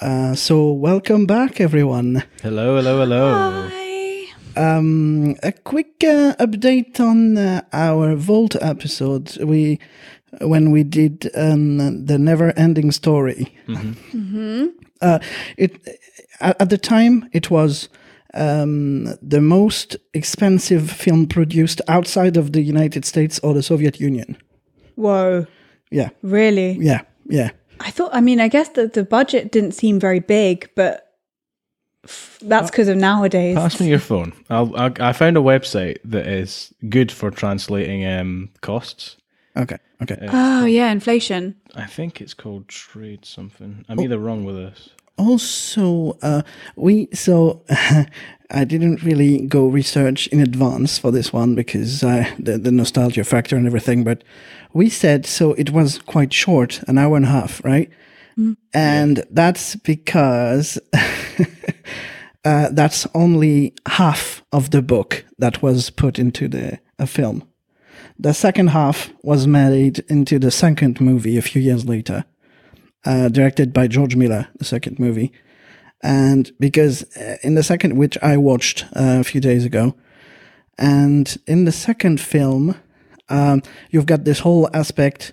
Uh, so, welcome back, everyone. Hello, hello, hello. Hi. Um, a quick uh, update on uh, our Vault episode. We when we did um, the never-ending story. Mhm. Uh, it at, at the time it was um, the most expensive film produced outside of the United States or the Soviet Union. Whoa. Yeah, Really? yeah, yeah. I thought, I mean, I guess that the budget didn't seem very big, but f- that's because of nowadays. Pass me your phone. I'll, I'll, I found a website that is good for translating um, costs. Okay, okay. Oh, yeah, inflation. I think it's called Trade something. I'm either wrong with this. also uh, we so i didn't really go research in advance for this one because uh, the, the nostalgia factor and everything but we said so it was quite short an hour and a half right? And that's because uh, that's only half of the book that was put into the a film. The second half was made into the second movie a few years later uh, directed by George Miller, the second movie. And because uh, in the second, which I watched uh, a few days ago, and in the second film, um, you've got this whole aspect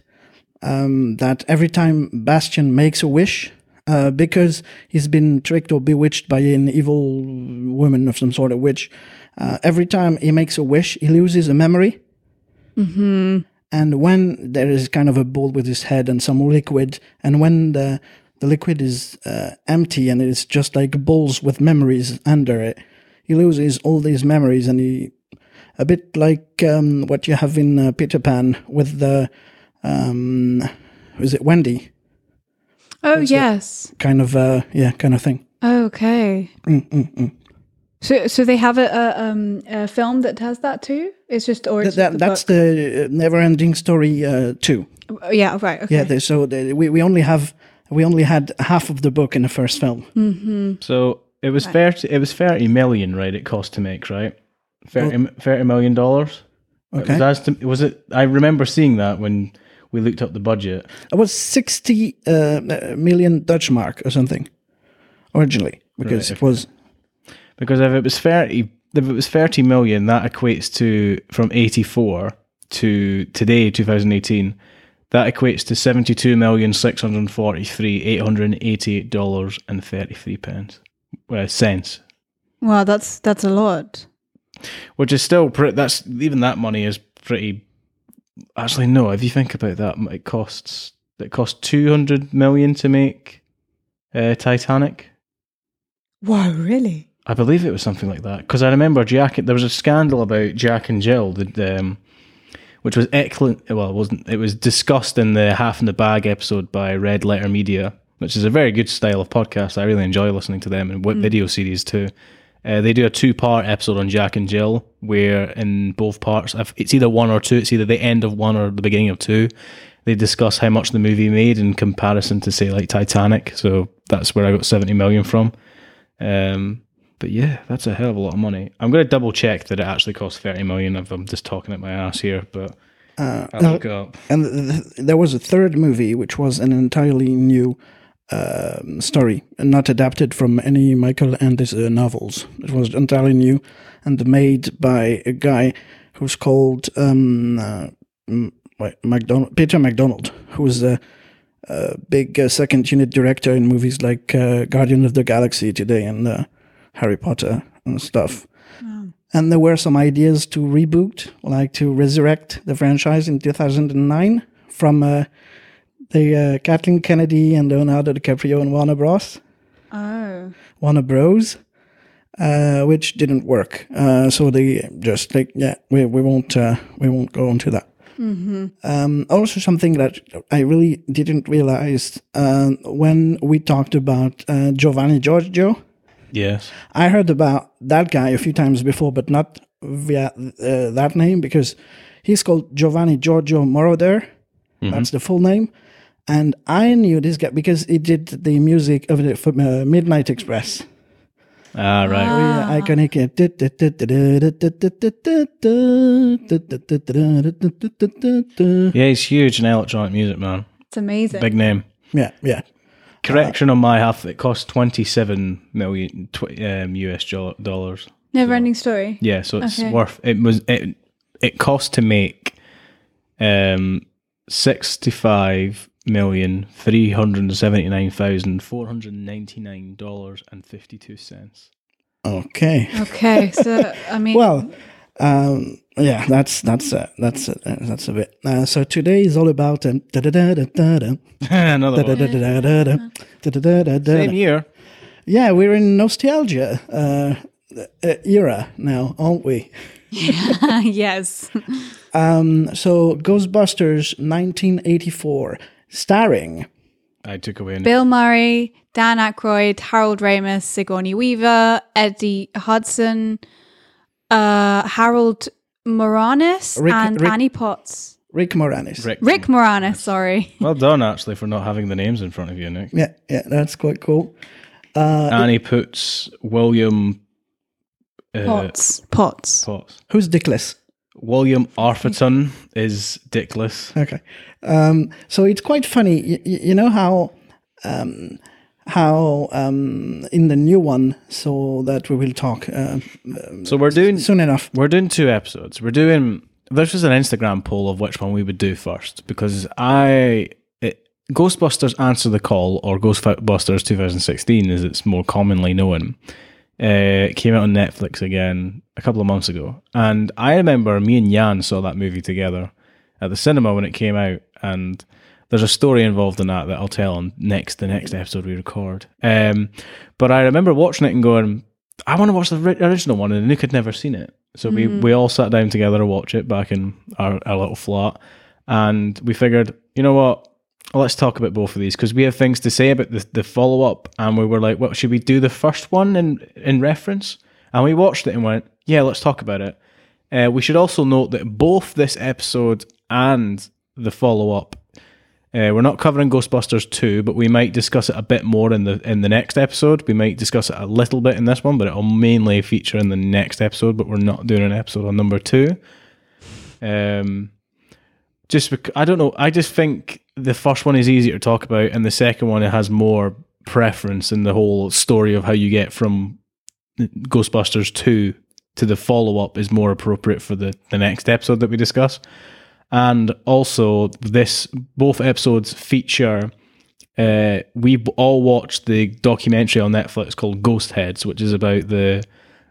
um, that every time Bastian makes a wish, uh, because he's been tricked or bewitched by an evil woman of some sort of witch, uh, every time he makes a wish, he loses a memory. And when there is kind of a bowl with his head and some liquid, and when the the liquid is uh, empty and it's just like bowls with memories under it, he loses all these memories, and he a bit like um, what you have in uh, Peter Pan with the um, is it Wendy Oh, yes. kind of uh, yeah kind of thing. Okay. Mm, So, so they have a, a, um, a film that has that too? It's just, or it's that, just the that's book? the uh, never-ending story uh, too. Oh, yeah, right. Okay. Yeah, they, so they, we we only have we only had half of the book in the first film. So it was thirty. It was thirty million, right? It cost to make, right? 30, 30 million dollars. Okay. Was, that esti- was it? I remember seeing that when we looked up the budget. It was 60 uh, million Dutch mark or something originally because Right, it was Because if it was thirty, if it was thirty million, that equates to from eighty four to today, two thousand eighteen. That equates to seventy two million six hundred forty three eight hundred eighty eight dollars and thirty three pence uh, cents, Wow, that's that's a lot. Which is still pretty. That's even that money is pretty. Actually, no. If you think about that, it costs it cost two hundred million to make uh, Titanic. Wow, really? I believe it was something like that because I remember Jack. There was a scandal about Jack and Jill, the, um, which was excellent. Well, it wasn't. It was discussed in the Half in the Bag episode by Red Letter Media, which is a very good style of podcast. I really enjoy listening to them and what video series too. Uh, they do a two-part episode on Jack and Jill, where in both parts, if it's either one or two. It's either the end of one or the beginning of two. They discuss how much the movie made in comparison to say like Titanic. So that's where I got seventy million from. Um, but yeah, that's a hell of a lot of money. I'm going to double check that it actually costs 30 million if I'm just talking at my ass here, but I'll look it up. and th- th- there was a third movie which was an entirely new um, story not adapted from any Michael Endes uh, novels. It was entirely new and made by a guy who's called um, uh, wait, MacDonald, Peter MacDonald, who's a, a big uh, second unit director in movies like uh, Guardian of the Galaxy today and uh, Harry Potter and stuff. And there were some ideas to reboot, like to resurrect the franchise in 2009 from uh, the uh, Kathleen Kennedy and Leonardo DiCaprio and Warner Bros. Oh. Warner Bros. Uh, which didn't work. Uh, so they just like, yeah, we we won't uh, we won't go into that. Um, also, something that I really didn't realize uh, when we talked about uh, Giovanni Giorgio. Yes. I heard about that guy a few times before, but not via uh, that name because he's called Giovanni Giorgio Moroder. That's the full name. And I knew this guy because he did the music of the uh, Midnight Express. Ah, right. Really iconic. Yeah, he's huge in electronic music, man. It's amazing. Big name. Yeah, yeah. Correction on my half. It cost 27 million tw- um, US dollars. Never ending story. Yeah, so it's Okay. worth. It was it. It cost to make um sixty five million three hundred seventy nine thousand four hundred ninety nine dollars and fifty two cents. Okay. Okay, so I mean, Well, um, yeah, that's that's uh, that's uh, that's a bit. Uh, so today is all about um, Another one. Same year. Yeah, we're in nostalgia uh, uh, era now, aren't we? yes. Um, so Ghostbusters 1984, starring I took away. Bill Murray, Dan Aykroyd, Harold Ramis, Sigourney Weaver, Eddie Hudson, uh, Harold Moranis, Rick- and Rick- Annie Potts. Rick Moranis. Rick. Rick Moranis, sorry. Well done, actually, for not having the names in front of you, Nick. Yeah, yeah, that's quite cool. Annie puts William uh, Potts. Potts. Potts. Who's Dickless? William Atherton is Dickless. Okay. Um, so it's quite funny. You, you know how um, how um, in the new one, so that we will talk uh, So we're doing soon enough. we're doing two episodes. We're doing this was an Instagram poll of which one we would do first because I it, Ghostbusters Answer the Call or Ghostbusters 2016 as it's more commonly known. Uh, came out on Netflix again a couple of months ago, and I remember me and Yann saw that movie together at the cinema when it came out, and there's a story involved in that that I'll tell on next the next episode we record. Um, but I remember watching it and going, I want to watch the ri- original one, and Nick had never seen it, so we we all sat down together to watch it back in our, our little flat, and we figured, you know what. Let's talk about both of these because we have things to say about the, the follow up, and we were like, "Well, should we do the first one in in reference?" And we watched it and went, "Yeah, let's talk about it." Uh, we should also note that both this episode and the follow up, uh, we're not covering Ghostbusters two, but we might discuss it a bit more in the in the next episode. We might discuss it a little bit in this one, but it'll mainly feature in the next episode. But we're not doing an episode on number two. Um, just bec- I don't know. I just think the first one is easier to talk about, and the second one it has more preference in the whole story of how you get from Ghostbusters two to the follow up is more appropriate for the the next episode that we discuss. And also, this both episodes feature. Uh, we all watched the documentary on Netflix called Ghostheads, which is about the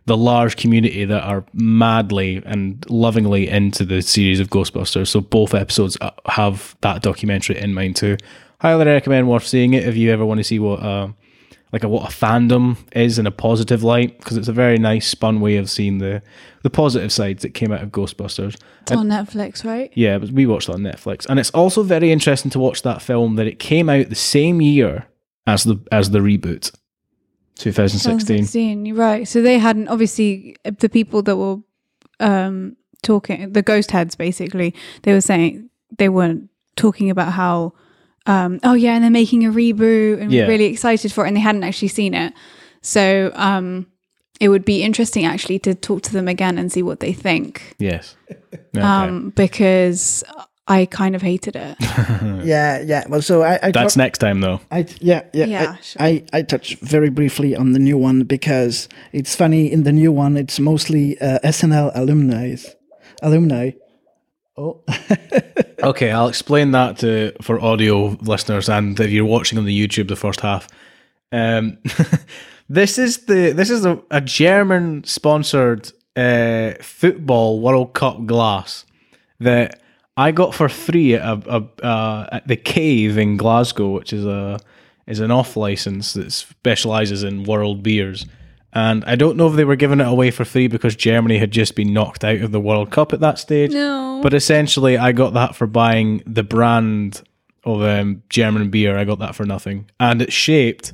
the large community that are madly and lovingly into the series of Ghostbusters. So both episodes uh, have that documentary in mind too. Highly recommend worth seeing it if you ever want to see what uh, like a, what a fandom is in a positive light because it's a very nice spun way of seeing the the positive sides that came out of Ghostbusters. It's on Netflix, right? Yeah, but we watched it on Netflix, and it's also very interesting to watch that film that it came out the same year as the as the reboot, 2016. 2016, You're right. So they hadn't obviously the people that were um talking the ghost heads basically they were saying they weren't talking about how um oh yeah and they're making a reboot and Yeah. we're really excited for it and they hadn't actually seen it so um it would be interesting actually to talk to them again and see what they think Yes. Okay. um because i kind of hated it Yeah, yeah. Well, so I, I That's talk- next time though. I yeah yeah, Yeah, I, sure. I I touch very briefly on the new one because it's funny in the new one it's mostly uh, SNL alumni alumni. Oh, Okay, I'll explain that to for audio listeners and if you're watching on the YouTube the first half. Um, this is the this is a, a German sponsored uh, football World Cup glass that I got for free at, a, a, uh, at the Cave in Glasgow, which is a is an off license that specializes in world beers. And I don't know if they were giving it away for free because Germany had just been knocked out of the World Cup at that stage. no But essentially, I got that for buying the brand of um, German beer. I got that for nothing, and it's shaped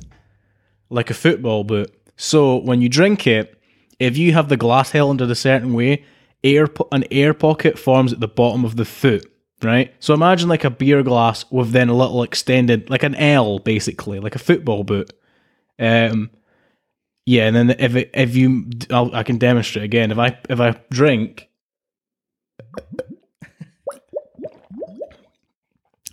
like a football boot. So when you drink it, if you have the glass held in a certain way, air an air pocket forms at the bottom of the foot. Right. So imagine like a beer glass with then a little extended, like an L, basically, like a football boot. Um, yeah, and then if it, if you, I'll, I can demonstrate again. If I if I drink,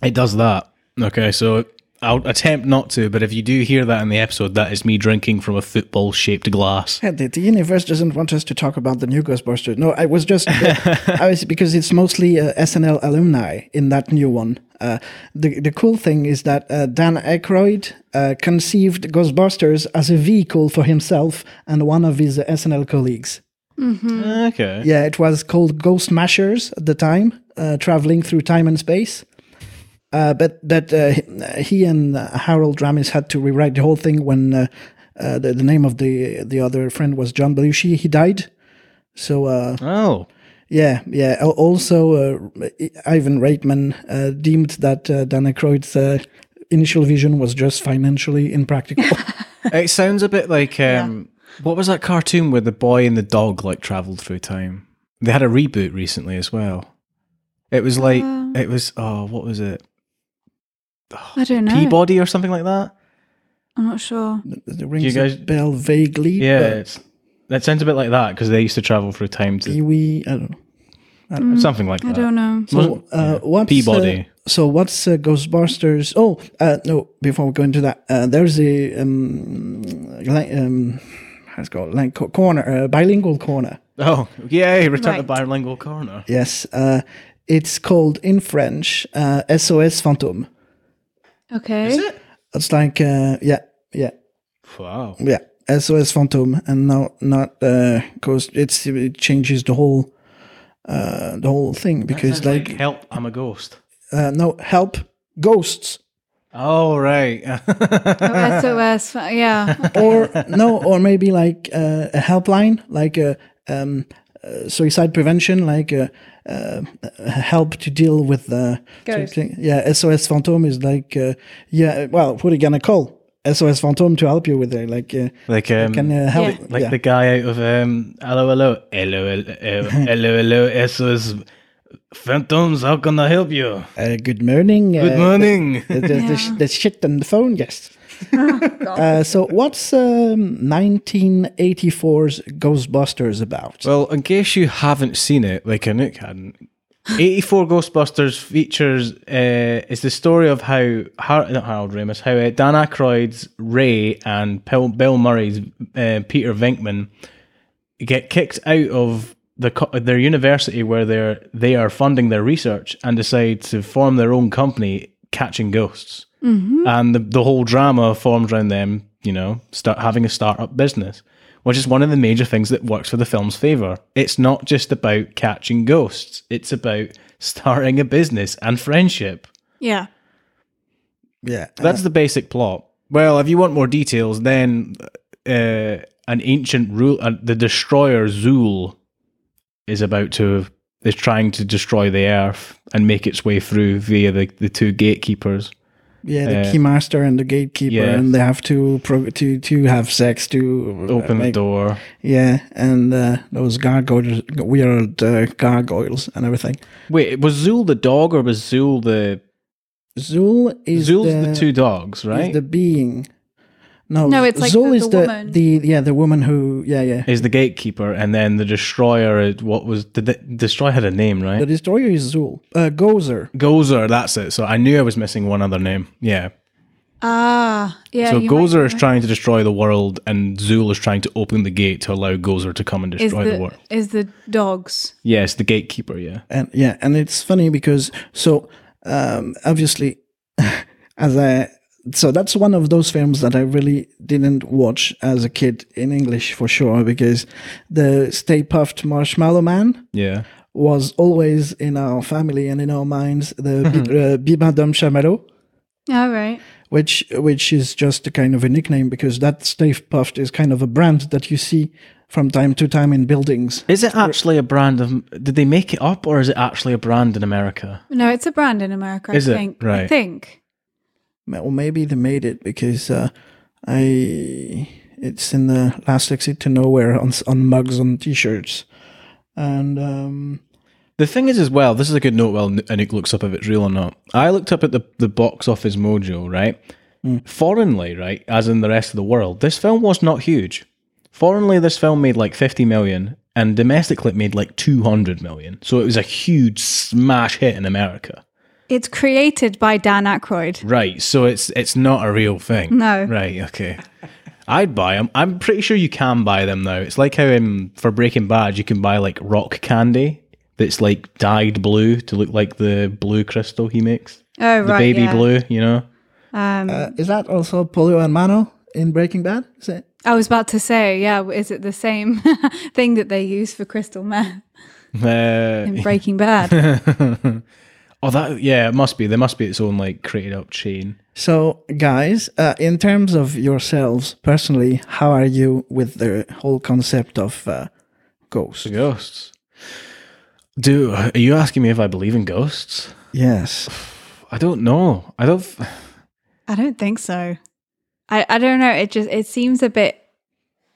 it does that. Okay, so I'll attempt not to, but if you do hear that in the episode, that is me drinking from a football shaped glass. Yeah, the, the universe doesn't want us to talk about the new Ghostbusters. No, I was just I was because it's mostly uh, SNL alumni in that new one. Uh, the the cool thing is that uh, Dan Aykroyd uh, conceived Ghostbusters as a vehicle for himself and one of his SNL colleagues. Okay. Yeah, it was called Ghost Smashers at the time, uh, traveling through time and space. Uh, but that uh, he and uh, Harold Ramis had to rewrite the whole thing when uh, uh, the, the name of the the other friend was John Belushi. He died. So uh, Oh. yeah, yeah. Also, uh, Ivan Reitman uh, deemed that uh, Dan Aykroyd's uh, initial vision was just financially impractical. It sounds a bit like um, what was that cartoon where the boy and the dog like traveled through time? They had a reboot recently as well. It was like Uh. it was oh what was it? I don't know. Peabody or something like that. I'm not sure. the rings You guys- a bell vaguely. Yeah, but it's, that sounds a bit like that because they used to travel through time to Pee-wee, I don't know. something like I that. I don't know. So, Wasn't- uh, yeah. what's Peabody. Uh, so what's uh, Ghostbusters? Oh, uh, no. Before we go into that, uh, there's a um, li- um, how's it called? Like co- corner, uh, bilingual corner. Oh, yay! Return to bilingual corner. Yes, uh, it's called in French uh, SOS Fantôme. Okay. Is it? It's like uh, yeah, yeah, Wow. yeah. SOS Fantôme, and now not uh, cause it's it changes the whole uh, the whole thing because Sounds like, help, I'm a ghost. uh, no help ghosts. Oh right. Oh, SOS. Yeah. or no, or maybe like uh, a helpline, like a um, uh, suicide prevention, like a, uh, help to deal with the Ghost. yeah. SOS Phantom is like uh, yeah. Well, who are you gonna call? SOS Phantom to help you with it, like uh, like um, can uh, help. Yeah. like yeah. the guy out of um, hello, hello, hello, hello, hello, hello, SOS Phantoms. How can I help you? uh, good morning. Good uh, morning. The, the, the, Yeah. the shit on the phone, yes. uh, so, what's um, 1984's Ghostbusters about? Well, in case you haven't seen it, like Anouk hadn't, 84 Ghostbusters features uh, is the story of how Har- not Harold Ramis, how uh, Dan Aykroyd's Ray and Bill, Bill Murray's uh, Peter Venkman get kicked out of the co- their university where they're they are funding their research and decide to form their own company catching ghosts. And the, the whole drama forms around them, you know, start having a startup business, which is one of the major things that works for the film's favor. It's not just about catching ghosts; it's about starting a business and friendship. Yeah. yeah, That's the basic plot. Well, if you want more details, then uh, an ancient rule, uh, the destroyer Zuul, is about to is trying to destroy the Earth and make its way through via the, the two gatekeepers. Yeah, the Uh, keymaster and the gatekeeper, yeah. and they have to pro- to to have sex to Open the door. Yeah, and uh, those gargoyles, weird uh, gargoyles, and everything. Wait, was Zuul the dog or was Zuul the Zuul is Zuul's the, the, two dogs, is right? the being. No, No, it's like Zuul the- is the the woman. the yeah the woman who yeah yeah. is the gatekeeper, and then the destroyer. is- What was the, the destroyer had a name, right? The destroyer is Zuul. Uh, Gozer. Gozer, that's it. So I knew I was missing one other name. Yeah. Ah. Yeah. so Gozer is trying to destroy the world, and Zuul is trying to open the gate to allow Gozer to come and destroy the, the world. is the dogs. Yes, the gatekeeper. Yeah. and yeah and it's funny because so um obviously as i so that's one of those films that i really didn't watch as a kid in english for sure because the Stay Puft marshmallow man Yeah. was always in our family and in our minds the uh, Bibendum chamallow All right. which which is just a kind of a nickname because that Stay Puft is kind of a brand that you see from time to time in buildings Is it actually a brand of? Did they make it up, or is it actually a brand in America? No, it's a brand in America. Is I it? think. I Right. think. Or maybe they made it because uh, I it's in the last exit to nowhere on on mugs on t-shirts, and um, The thing is, as well, this is a good note. While Anouk looks up if it's real or not. I looked up at the the box office mojo, right? Foreignly, right, as in the rest of the world, this film was not huge. Foreignly, this film made like fifty million, and domestically, it made like two hundred million. So it was a huge smash hit in America. It's created by Dan Aykroyd. Right. So it's it's not a real thing. No. Right. Okay. I'd buy them. I'm pretty sure you can buy them now. It's like how um, for Breaking Bad you can buy like rock candy that's like dyed blue to look like the blue crystal he makes. Oh, The right. baby yeah. blue, you know. Uh, is that also Pollos Hermanos in Breaking Bad? Is it? I was about to say, yeah, is it the same thing that they use for crystal meth Uh, in Breaking Bad? oh, that yeah, it must be. There must be its own like created up chain. So, guys, uh, in terms of yourselves personally, how are you with the whole concept of uh, ghosts? The ghosts. Do are you asking me if I believe in ghosts? Yes. I don't know. I don't. f- I don't think so. I, I don't know. It just it seems a bit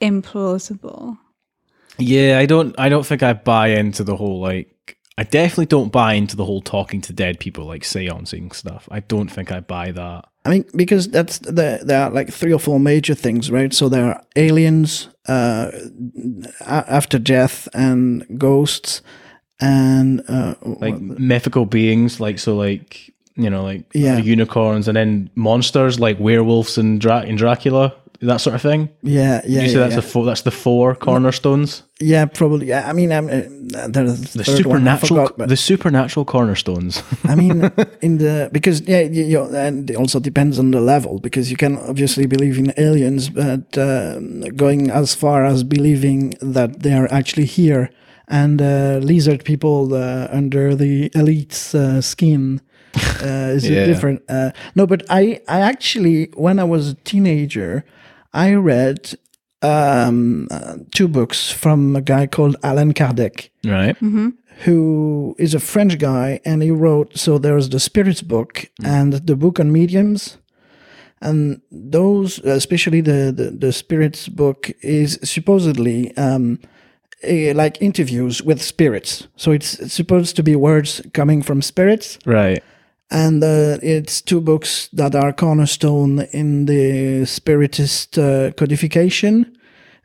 implausible. Yeah, I don't. I don't think I buy into the whole like. I definitely don't buy into the whole talking to dead people like seancing stuff. I don't think I buy that. I mean, because that's the, there are like three or four major things, right? So there are aliens, uh, after death, and ghosts, and uh, Like mythical beings, like so, like you know, like Yeah. unicorns, and then monsters like werewolves and, Dra- and Dracula, that sort of thing. yeah, yeah, you say yeah, that's yeah. the four. That's the four cornerstones. yeah, probably. Yeah, I mean, I'm, uh, there's The supernatural. forgot, the supernatural cornerstones. I mean, in the because yeah, you, you and it also depends on the level because you can obviously believe in aliens, but uh, going as far as believing that they are actually here and uh, lizard people uh, under the elite's uh, skin uh, is Yeah. different. Uh, no, but I I actually when I was a teenager, I read um, uh, two books from a guy called Allan Kardec right. who is a French guy, and he wrote. So there's the spirits book and the book on mediums, and those, especially the the, the spirits book, is supposedly um, eh, like interviews with spirits. So it's supposed to be words coming from spirits, Right. And uh, it's two books that are cornerstone in the spiritist uh, codification,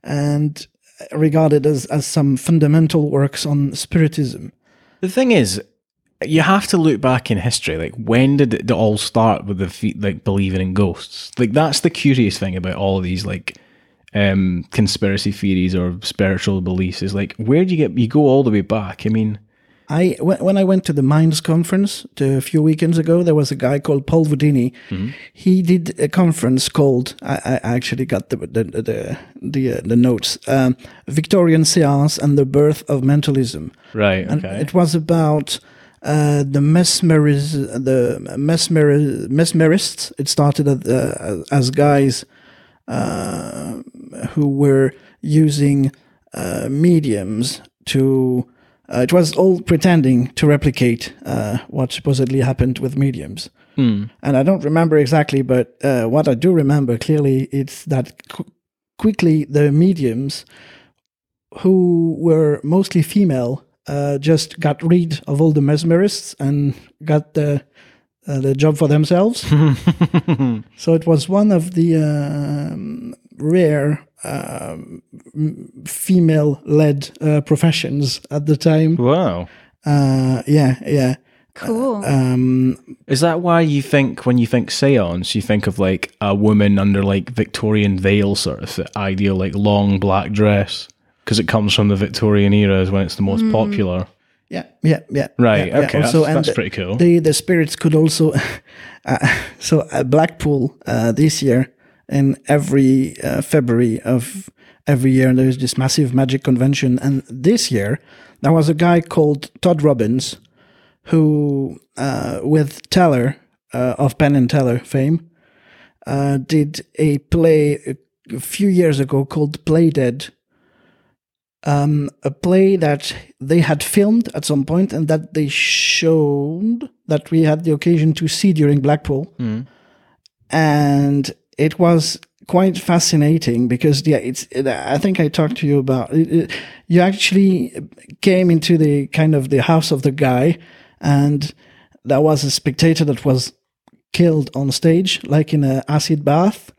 and regarded as as some fundamental works on spiritism. The thing is, you have to look back in history. Like, when did it all start with the fe- like believing in ghosts? Like, that's the curious thing about all these like um conspiracy theories or spiritual beliefs. Is like, where do you get? You go all the way back. I mean, I when, when I went to the Minds conference a few weekends ago, there was a guy called Paul Voodini. He did a conference called I, I actually got the the the the, uh, the notes um, Victorian Seance and the Birth of Mentalism, right? and Okay. it was about uh, the mesmeriz the mesmeriz mesmerists. It started at, uh, as guys uh, who were using uh, mediums to. Uh, it was all pretending to replicate uh, what supposedly happened with mediums. And I don't remember exactly, but uh, what I do remember clearly it's that qu- quickly the mediums who were mostly female uh, just got rid of all the mesmerists and got the uh, the job for themselves. so it was one of the um, rare um, female-led uh, professions at the time. wow. Uh, yeah, yeah. Cool. Um, Is that why you think when you think seance, you think of like a woman under like Victorian veil sort of ideal, like long black dress? Because it comes from the Victorian era, is when it's the most popular. Yeah, yeah, yeah. Right. yeah, yeah. okay. Also, that's and that's pretty cool. the the spirits could also uh, so uh, blackpool uh, this year in every uh, february of every year there's this massive magic convention and this year there was a guy called todd robbins who uh, with teller uh, of penn and teller fame uh, did a play a- a few years ago called play dead um, a play that they had filmed at some point and that they showed that we had the occasion to see during Blackpool. And it was quite fascinating because, yeah, it's, it, I think I talked to you about it, it. You actually came into the kind of the house of the guy and there was a spectator that was killed on stage, like in an acid bath.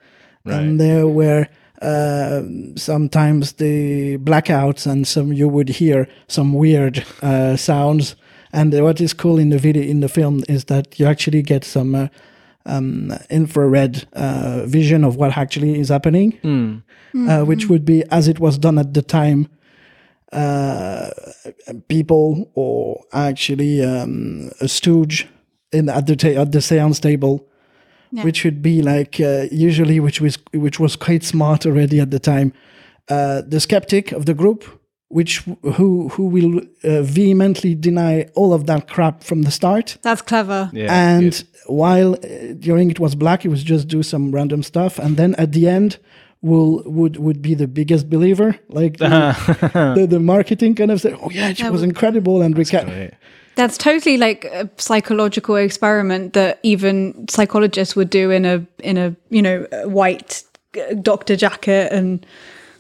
And there were uh, sometimes the blackouts, and some you would hear some weird uh, sounds. And what is cool in the video in the film is that you actually get some uh, um, infrared uh, vision of what actually is happening, uh, which would be as it was done at the time. Uh, people or actually um, a stooge in at the ta- at the seance table, which would be like uh, usually which was which was quite smart already at the time. Uh, the skeptic of the group, which who who will uh, vehemently deny all of that crap from the start, That's clever. Yeah, and good. while uh, during it was black, it was just do some random stuff, and then at the end. Will would would be the biggest believer, like the, the, the marketing kind of say, oh yeah, it was incredible, and we can Right. That's totally like a psychological experiment that even psychologists would do in a in a you know white uh, doctor jacket and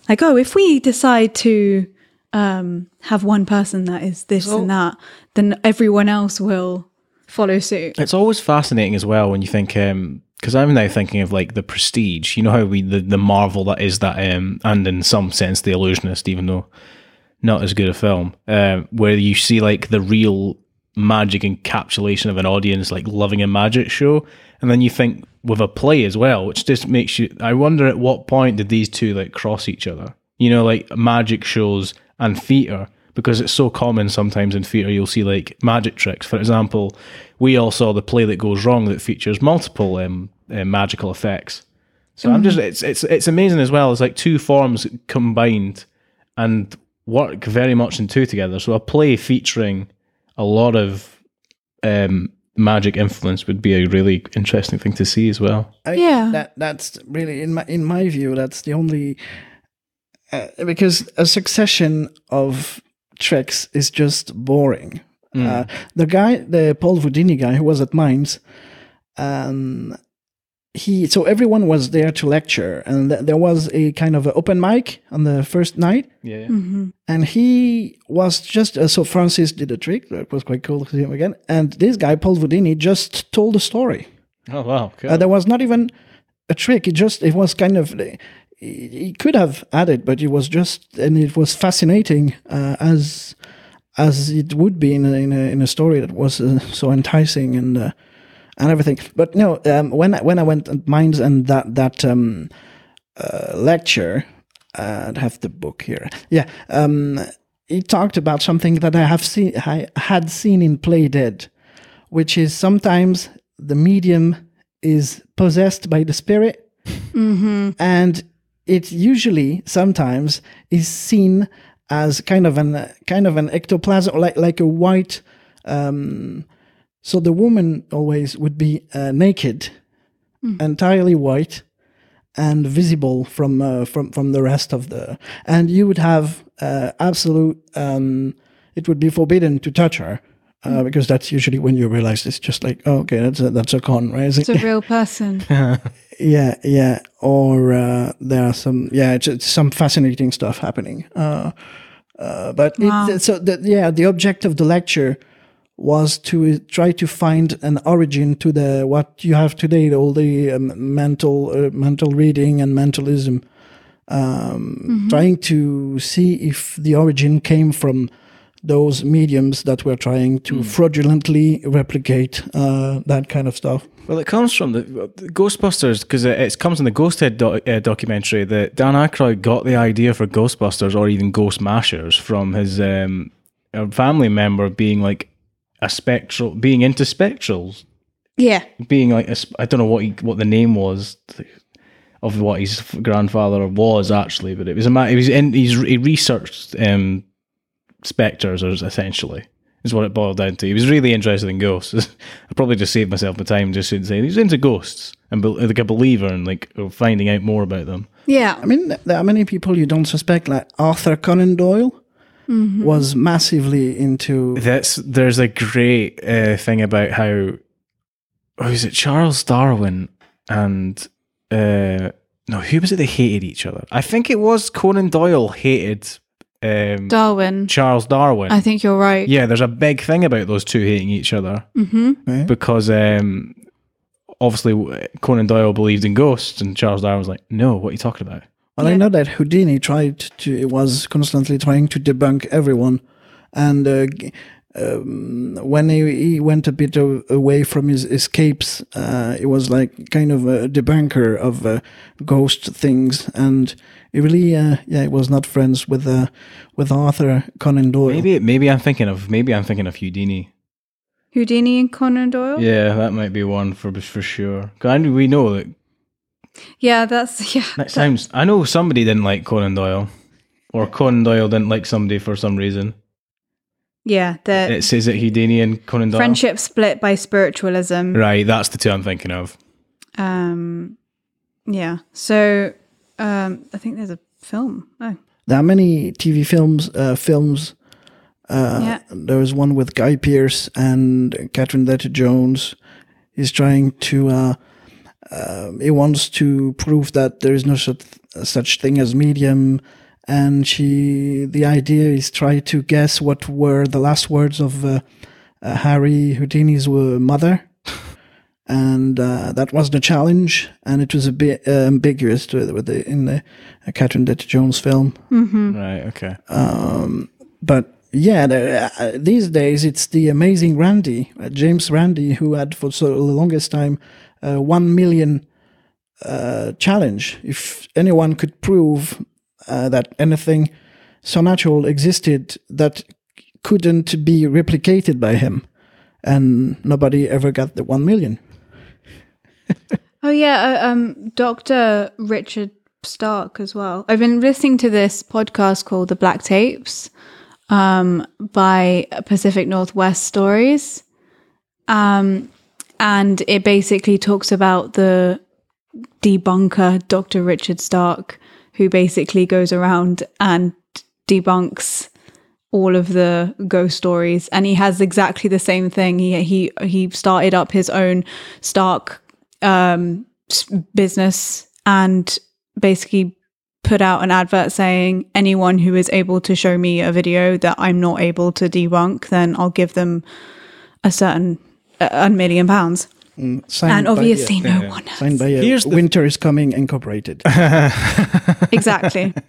like oh if we decide to um, have one person that is this and that then everyone else will follow suit. It's always fascinating as well when you think, because I'm now thinking of like the Prestige. You know how we the, the marvel that is that, um, and in some sense the Illusionist, even though not as good a film, um, where you see like the real magic encapsulation of an audience like loving a magic show, and then you think with a play as well, which just makes you. I wonder at what point did these two like cross each other? You know, like magic shows and theatre because it's so common sometimes in theatre you'll see like magic tricks. For example, we all saw the play that goes wrong that features multiple um, uh, magical effects. So I'm just it's it's it's amazing as well. It's like two forms combined and work very much in two together. So a play featuring a lot of um, magic influence would be a really interesting thing to see as well. I, Yeah. that that's really in my in my view that's the only uh, because a succession of tricks is just boring. Uh, the guy, the Paul Voodini guy who was at Mines, um, he so everyone was there to lecture, and th- there was a kind of a open mic on the first night, Yeah. and he was just uh, so Francis did a trick that was quite cool to see him again, and this guy Paul Voodini just told a story. Oh wow. Cool. Uh, there was not even a trick. It just it was kind of he, he could have added, but it was just and it was fascinating uh, as as it would be in a, in a, in a story that was uh, so enticing and uh, and everything. But no, um, when I, when I went at Minds and that that um, uh, lecture, uh, I have the book here. Yeah, um, he talked about something that I have seen I had seen in Play Dead, which is sometimes the medium is possessed by the spirit, and it usually sometimes is seen as kind of an kind of an ectoplasm, like like a white. Um, so the woman always would be uh, naked, entirely white, and visible from uh, from from the rest of the. And you would have uh, absolute. Um, it would be forbidden to touch her. Uh, because that's usually when you realize it's just like oh, okay that's a, that's a con right It's a real person. yeah yeah or uh, there are some yeah it's, it's some fascinating stuff happening uh, uh, but Wow. it, so the, yeah the object of the lecture was to try to find an origin to the what you have today all the um, mental uh, mental reading and mentalism. Um, trying to see if the origin came from those mediums that were trying to fraudulently replicate uh, that kind of stuff. Well, it comes from the, the Ghostbusters because it, it comes in the Ghosthead doc, uh, documentary that Dan Aykroyd got the idea for Ghostbusters or even Ghost Smashers from his um, family member being like a spectral, being into spectrals, Yeah. being like a I don't know what he, what the name was of what his grandfather was actually, but it was a ma- he was in he's he researched um, specters as essentially is what it boiled down to. He was really interested in ghosts. I probably just saved myself the time just in saying he's into ghosts and be- like a believer and like finding out more about them. Yeah. I mean, there are many people you don't suspect, like Arthur Conan Doyle was massively into. That's there's a great uh, thing about how oh, is it Charles Darwin and uh, no who was it they hated each other? I think it was Conan Doyle hated um, Darwin. Charles Darwin. I think you're right. yeah, there's a big thing about those two hating each other Mm-hmm. because um, obviously Conan Doyle believed in ghosts and Charles Darwin was like, no, what are you talking about? Well, I know that Houdini tried to, was constantly trying to debunk everyone. And uh, um, when he, he went a bit a- away from his escapes, uh, he was like kind of a debunker of uh, ghost things, and he really, uh, yeah, he was not friends with uh, with Arthur Conan Doyle. Maybe maybe I'm thinking of maybe I'm thinking of Houdini. Houdini and Conan Doyle. Yeah, that might be one for for sure. 'Cause I knew- we know that Yeah, that's yeah. that sounds. I know somebody didn't like Conan Doyle, or Conan Doyle didn't like somebody for some reason. Yeah, the It says it Houdini and Conan Doyle. friendship split by spiritualism. Right, that's the two I'm thinking of. Um, yeah. So um, I think there's a film. Oh, there are many TV films, uh, films. Uh, Yeah. There was one with Guy Pearce and Catherine Zeta-Jones. He's trying to. Uh, um, he wants to prove that there is no such such thing as medium, and she. The idea is try to guess what were the last words of uh, uh, Harry Houdini's uh, mother. And uh, that was the challenge, and it was a bit uh, ambiguous to, with the, in the uh, Catherine Zeta-Jones film. Right, okay. But yeah, the, uh, these days it's the amazing Randi, uh, James Randi, who had for so the longest time uh, one million uh, challenge. If anyone could prove uh, that anything so natural existed that couldn't be replicated by him, and nobody ever got the one million. oh yeah. Uh, um, Doctor Richard Stark as well. I've been listening to this podcast called The Black Tapes um, by Pacific Northwest Stories, um, and it basically talks about the debunker Dr. Richard Stark, who basically goes around and debunks all of the ghost stories and he has exactly the same thing he he he started up his own stark um business and basically put out an advert saying anyone who is able to show me a video that I'm not able to debunk then I'll give them a certain a, a million pounds Signed and by- obviously yeah, no one has. signed by uh, Here's Winter is Coming Incorporated. exactly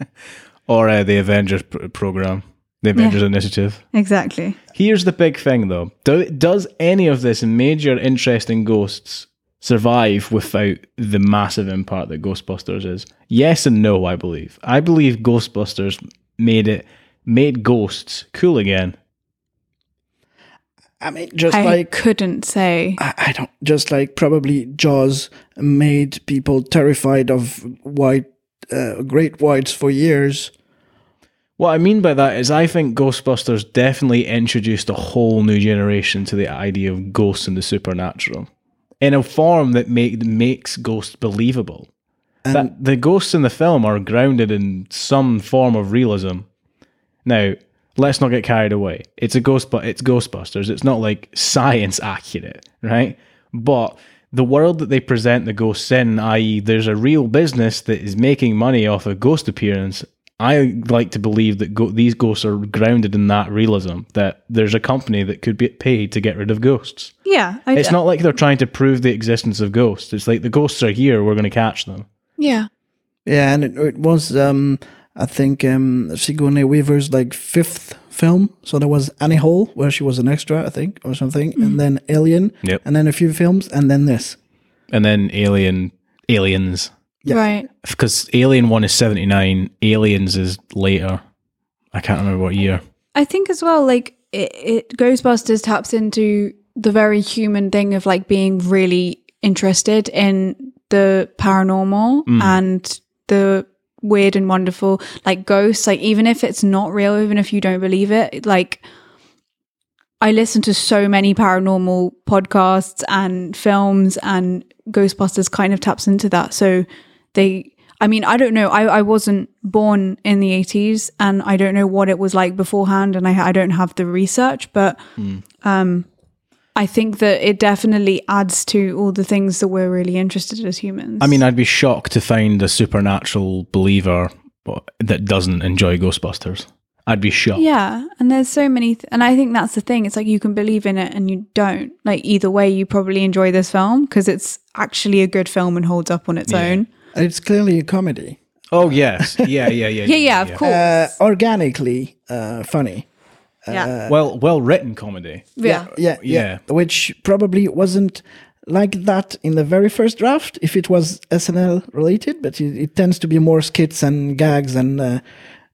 Or uh, the Avengers pr- program, the Avengers Initiative. exactly Here's the big thing, though. Do, does any of this major interesting ghosts survive without the massive impact that Ghostbusters is? Yes and no, I believe. I believe Ghostbusters made it made ghosts cool again. I mean, just I like couldn't say I, I don't just like probably Jaws made people terrified of white, uh, great whites for years. What I mean by that is, I think Ghostbusters definitely introduced a whole new generation to the idea of ghosts and the supernatural in a form that make, makes ghosts believable. And that the ghosts in the film are grounded in some form of realism. Now, let's not get carried away. It's a ghost, but it's Ghostbusters. It's not like science accurate, right? But the world that they present the ghosts in, i.e., there's a real business that is making money off a ghost appearance. I like to believe that go- these ghosts are grounded in that realism. That there's a company that could be paid to get rid of ghosts. yeah I, It's not like they're trying to prove the existence of ghosts. It's like the ghosts are here. We're going to catch them. yeah yeah, and it, it was, um, I think, um, Sigourney Weaver's like fifth film. So there was Annie Hall, where she was an extra, I think, or something, and then Alien, Yep. and then a few films, and then this. and then Alien, Aliens, Yeah. right because Alien One is seventy nine, Aliens is later. I can't remember what year. I think as well, like it, it Ghostbusters taps into the very human thing of like being really interested in the paranormal and the weird and wonderful, like ghosts. Like even if it's not real, even if you don't believe it, like I listen to so many paranormal podcasts and films, and Ghostbusters kind of taps into that. So they, I mean, I don't know. I, I wasn't born in the 80s and I don't know what it was like beforehand, and I, I don't have the research, but um, I think that it definitely adds to all the things that we're really interested in as humans. I mean, I'd be shocked to find a supernatural believer that doesn't enjoy Ghostbusters. I'd be shocked. Yeah, and there's so many, th- and I think that's the thing. It's like you can believe in it and you don't. Like either way, you probably enjoy this film because it's actually a good film and holds up on its own. And it's clearly a comedy. Oh yes, yeah, yeah, yeah, Yeah, yeah, of course. uh, organically uh, funny. Yeah. well, well written comedy. yeah. yeah, Yeah. yeah, which probably wasn't like that in the very first draft if it was SNL related, but it, it tends to be more skits and gags and uh,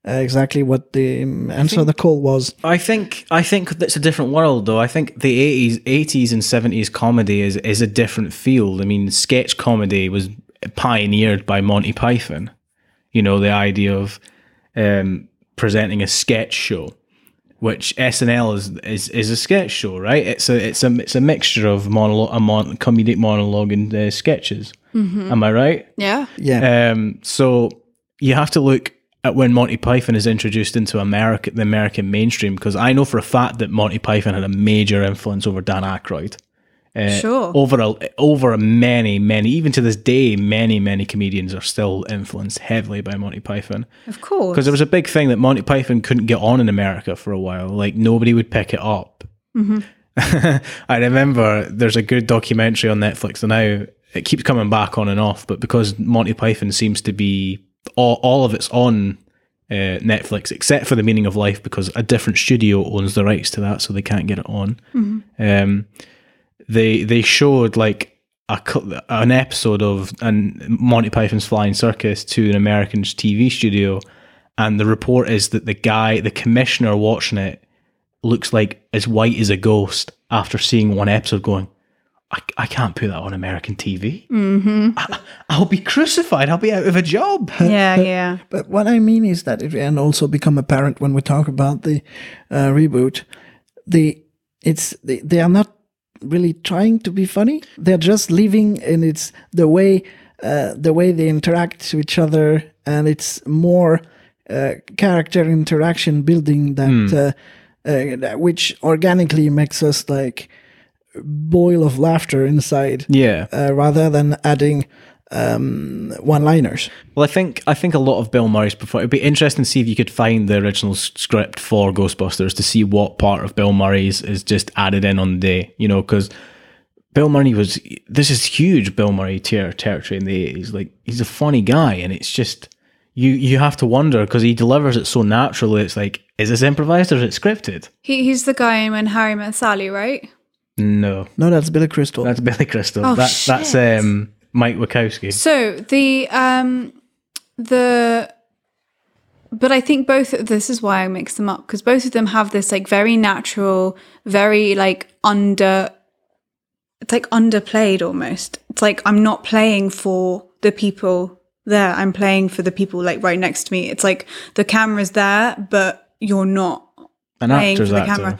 uh, exactly what the um, answer the call was. I think I think that's a different world though. I think the eighties eighties and seventies comedy is is a different field. I mean, sketch comedy was pioneered by Monty Python. You know, the idea of um, presenting a sketch show, which SNL is is is a sketch show, right? It's a it's a it's a mixture of monologue, a mon- comedic monologue and uh, sketches. Am I right? Yeah. Yeah, Um, so you have to look at when Monty Python is introduced into America, the American mainstream, because I know for a fact that Monty Python had a major influence over Dan Aykroyd. Uh, Sure. Over a, over many, many, even to this day, many, many comedians are still influenced heavily by Monty Python. Of course. Because there was a big thing that Monty Python couldn't get on in America for a while. Like nobody would pick it up. I remember there's a good documentary on Netflix and now. It keeps coming back on and off, but because Monty Python seems to be all, all of it's on uh, Netflix except for the Meaning of Life because a different studio owns the rights to that, so they can't get it on. Um, they they showed like a, an episode of an Monty Python's Flying Circus to an American TV studio, and the report is that the guy, the commissioner watching it, looks like as white as a ghost after seeing one episode. Going, I, I can't put that on American TV. Mm-hmm. I, I'll be crucified. I'll be out of a job. yeah, yeah. but what I mean is that it and also become apparent when we talk about the uh, reboot. The it's they, they are not really trying to be funny. They're just living, and it's the way uh, the way they interact to each other, and it's more uh, character interaction building that uh, uh, that- which organically makes us like boil of laughter inside, Yeah. uh, rather than adding um, one-liners. Well, I think I think a lot of Bill Murray's performance. It'd be interesting to see if you could find the original script for Ghostbusters to see what part of Bill Murray's is just added in on the day. You know, because Bill Murray was this is huge Bill Murray ter- territory in the eighties. Like he's a funny guy, and it's just you you have to wonder because he delivers it so naturally. It's like is this improvised or is it scripted? He, he's the guy in When Harry Met Sally, right? No, No, that's Billy Crystal. that's Billy Crystal. Oh, that's that's shit. um, Mike Wazowski. So the um the but I think both this is why I mix them up because both of them have this like very natural, very like under it's like underplayed almost. It's like I'm not playing for the people there. I'm playing for the people like right next to me. It's like the camera's there, but you're not An playing for the actor. camera.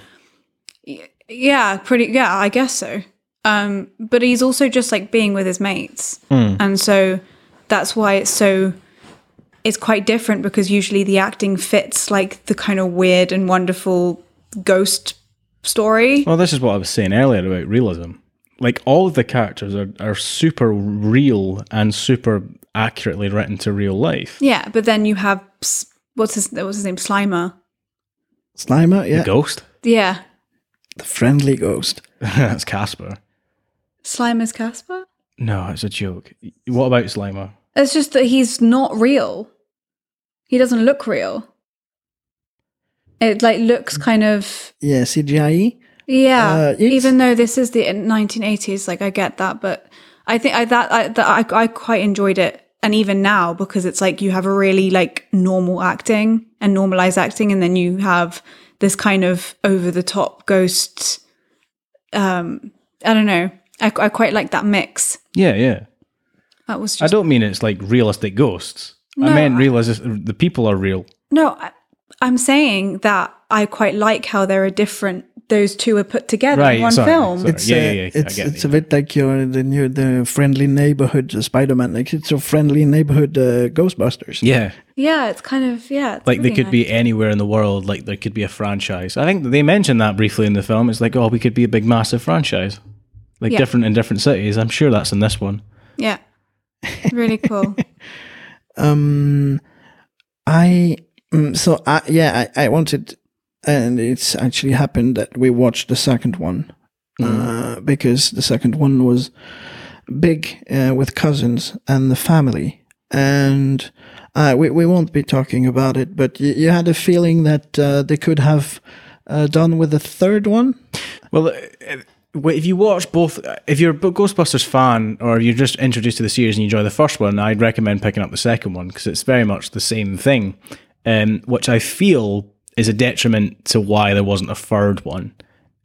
Yeah, pretty. Yeah, I guess so. Um, but he's also just like being with his mates, and so that's why it's so. It's quite different because usually the acting fits like the kind of weird and wonderful ghost story. Well, this is what I was saying earlier about realism. Like all of the characters are, are super real and super accurately written to real life. Yeah, but then you have what's his what's his name Slimer. Slimer, yeah, The ghost? Yeah, the friendly ghost. That's Casper. Slimer's Casper. No, it's a joke. What about Slimer? It's just that he's not real. He doesn't look real. It like looks kind of Yeah, CGI. Yeah, Uh, even though this is the 1980s, like I get that, but I think I that I that I, I quite enjoyed it, and even now because it's like you have a really like normal acting and normalized acting, and then you have this kind of over the top ghost. Um, I don't know. I, I quite like that mix. Yeah, yeah. That was I don't mean it's like realistic ghosts. I No, meant I- realistic. The people are real. no. I, I'm saying that I quite like how there are different. Those two are put together Right, in one sorry, film. sorry. It's Yeah, uh, yeah, yeah, it's it's a bit like your the new the friendly neighborhood Spider-Man. Like it's a friendly neighborhood uh, Ghostbusters. Yeah. Yeah, it's kind of yeah. it's Like they could nice. be anywhere in the world. Like there could be a franchise. I think they mentioned that briefly in the film. It's like, oh, we could be a big, massive franchise. Like Yeah. different in different cities. I'm sure that's in this one. Yeah. Really cool. Um, I mm, so I yeah I, I wanted, and it's actually happened that we watched the second one, uh, because the second one was big uh, with cousins and the family, and uh, we we won't be talking about it, but you, you had a feeling that uh, they could have uh, done with the third one. Well, uh, uh, if you watch both, if you're a Ghostbusters fan or you're just introduced to the series and you enjoy the first one, I'd recommend picking up the second one because it's very much the same thing, um, which I feel is a detriment to why there wasn't a third one.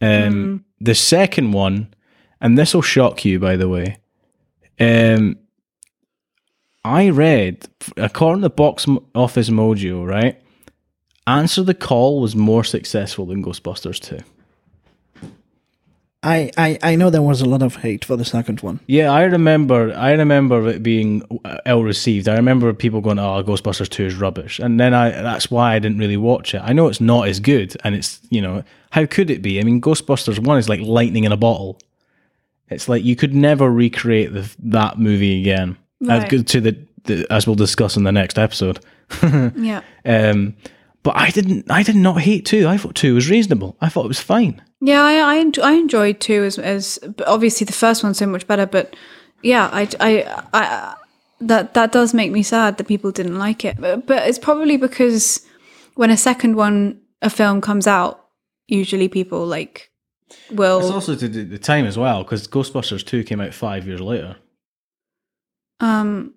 Um, The second one, and this will shock you, by the way. Um, I read, according to Box Office Mojo, right? Answer the Call was more successful than Ghostbusters 2. I, I, I know there was a lot of hate for the second one. Yeah, I remember. I remember it being uh, ill received. I remember people going, "Oh, Ghostbusters Two is rubbish," and then I. That's why I didn't really watch it. I know it's not as good, and it's you know how could it be? I mean, Ghostbusters One is like lightning in a bottle. It's like you could never recreate the, that movie again. As Right. good to the, the as we'll discuss in the next episode. Yeah. Um, but I didn't. I did not hate two. I thought two was reasonable. I thought it was fine. Yeah, I I, I enjoyed two as as obviously the first one's so much better, but yeah, I, I I that that does make me sad that people didn't like it. But, but it's probably because when a second one a film comes out, usually people like will. It's also to do the time as well because Ghostbusters Two came out five years later. um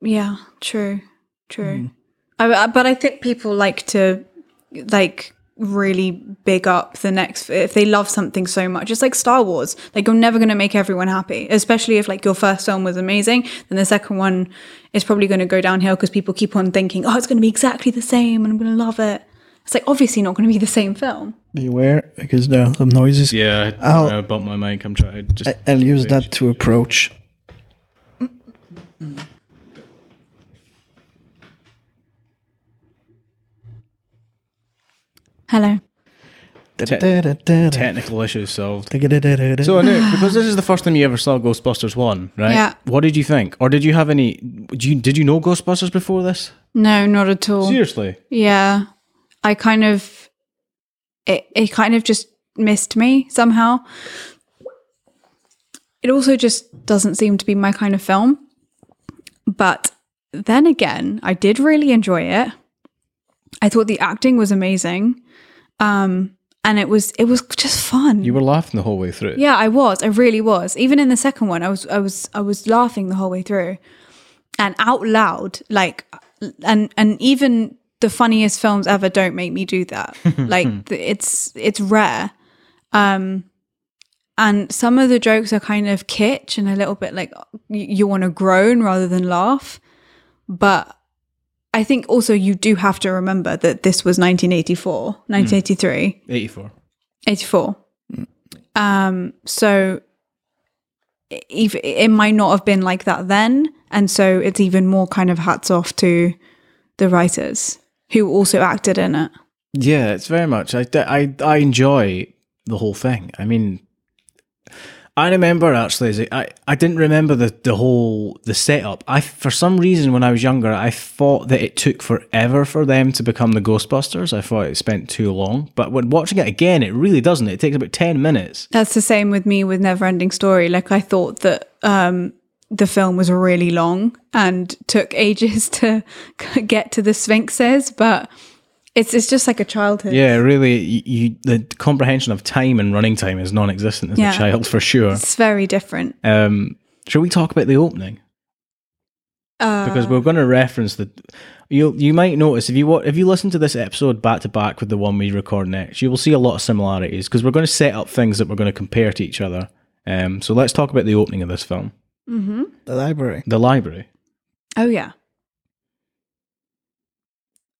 yeah, true. True. I, I- but I think people like to like really big up the next if they love something so much it's like star wars like you're never going to make everyone happy especially if like your first film was amazing then the second one is probably going to go downhill because people keep on thinking oh it's going to be exactly the same and i'm going to love it it's like obviously not going to be the same film Beware, because there are some noises. Yeah, I, I'll- I bumped my mic. I'm trying to just. I- I'll use that to approach. Mm, mm, mm. Hello technical issues solved. So, So, because this is the first time you ever saw Ghostbusters one, right? Yeah. What did you think, or did you have any? Did you did you know Ghostbusters before this? no not at all Seriously? Yeah. I kind of it it kind of just missed me somehow. It also just doesn't seem to be my kind of film. But then again, I did really enjoy it. I thought the acting was amazing. Um and it was it was just fun. You were laughing the whole way through. Yeah, I was. I really was. Even in the second one, I was I was I was laughing the whole way through. And out loud, like and and even the funniest films ever don't make me do that. like it's it's rare. Um and some of the jokes are kind of kitsch and a little bit like you, you want to groan rather than laugh. But I think also you do have to remember that this was 1984, 1983. Eighty four. 84. Um, so if, it might not have been like that then. And so it's even more kind of hats off to the writers who also acted in it. Yeah, it's very much. I, I, I enjoy the whole thing. I mean, I remember actually, I, I didn't remember the, the whole the setup. I for some reason when I was younger, I thought that it took forever for them to become the Ghostbusters. I thought it spent too long. But when watching it again, it really doesn't. It takes about ten minutes. That's the same with me with Neverending Story. Like I thought that um, the film was really long and took ages to get to the Sphinxes, but it's it's just like a childhood. Yeah, really, you, you the comprehension of time and running time is non-existent as Yeah. a child for sure. It's very different. Um, shall we talk about the opening? Uh, because we're going to reference the. You you might notice if you wa- if you listen to this episode back to back with the one we record next, you will see a lot of similarities because we're going to set up things that we're going to compare to each other. Um, so let's talk about the opening of this film, mhm. The library. the library. Oh yeah.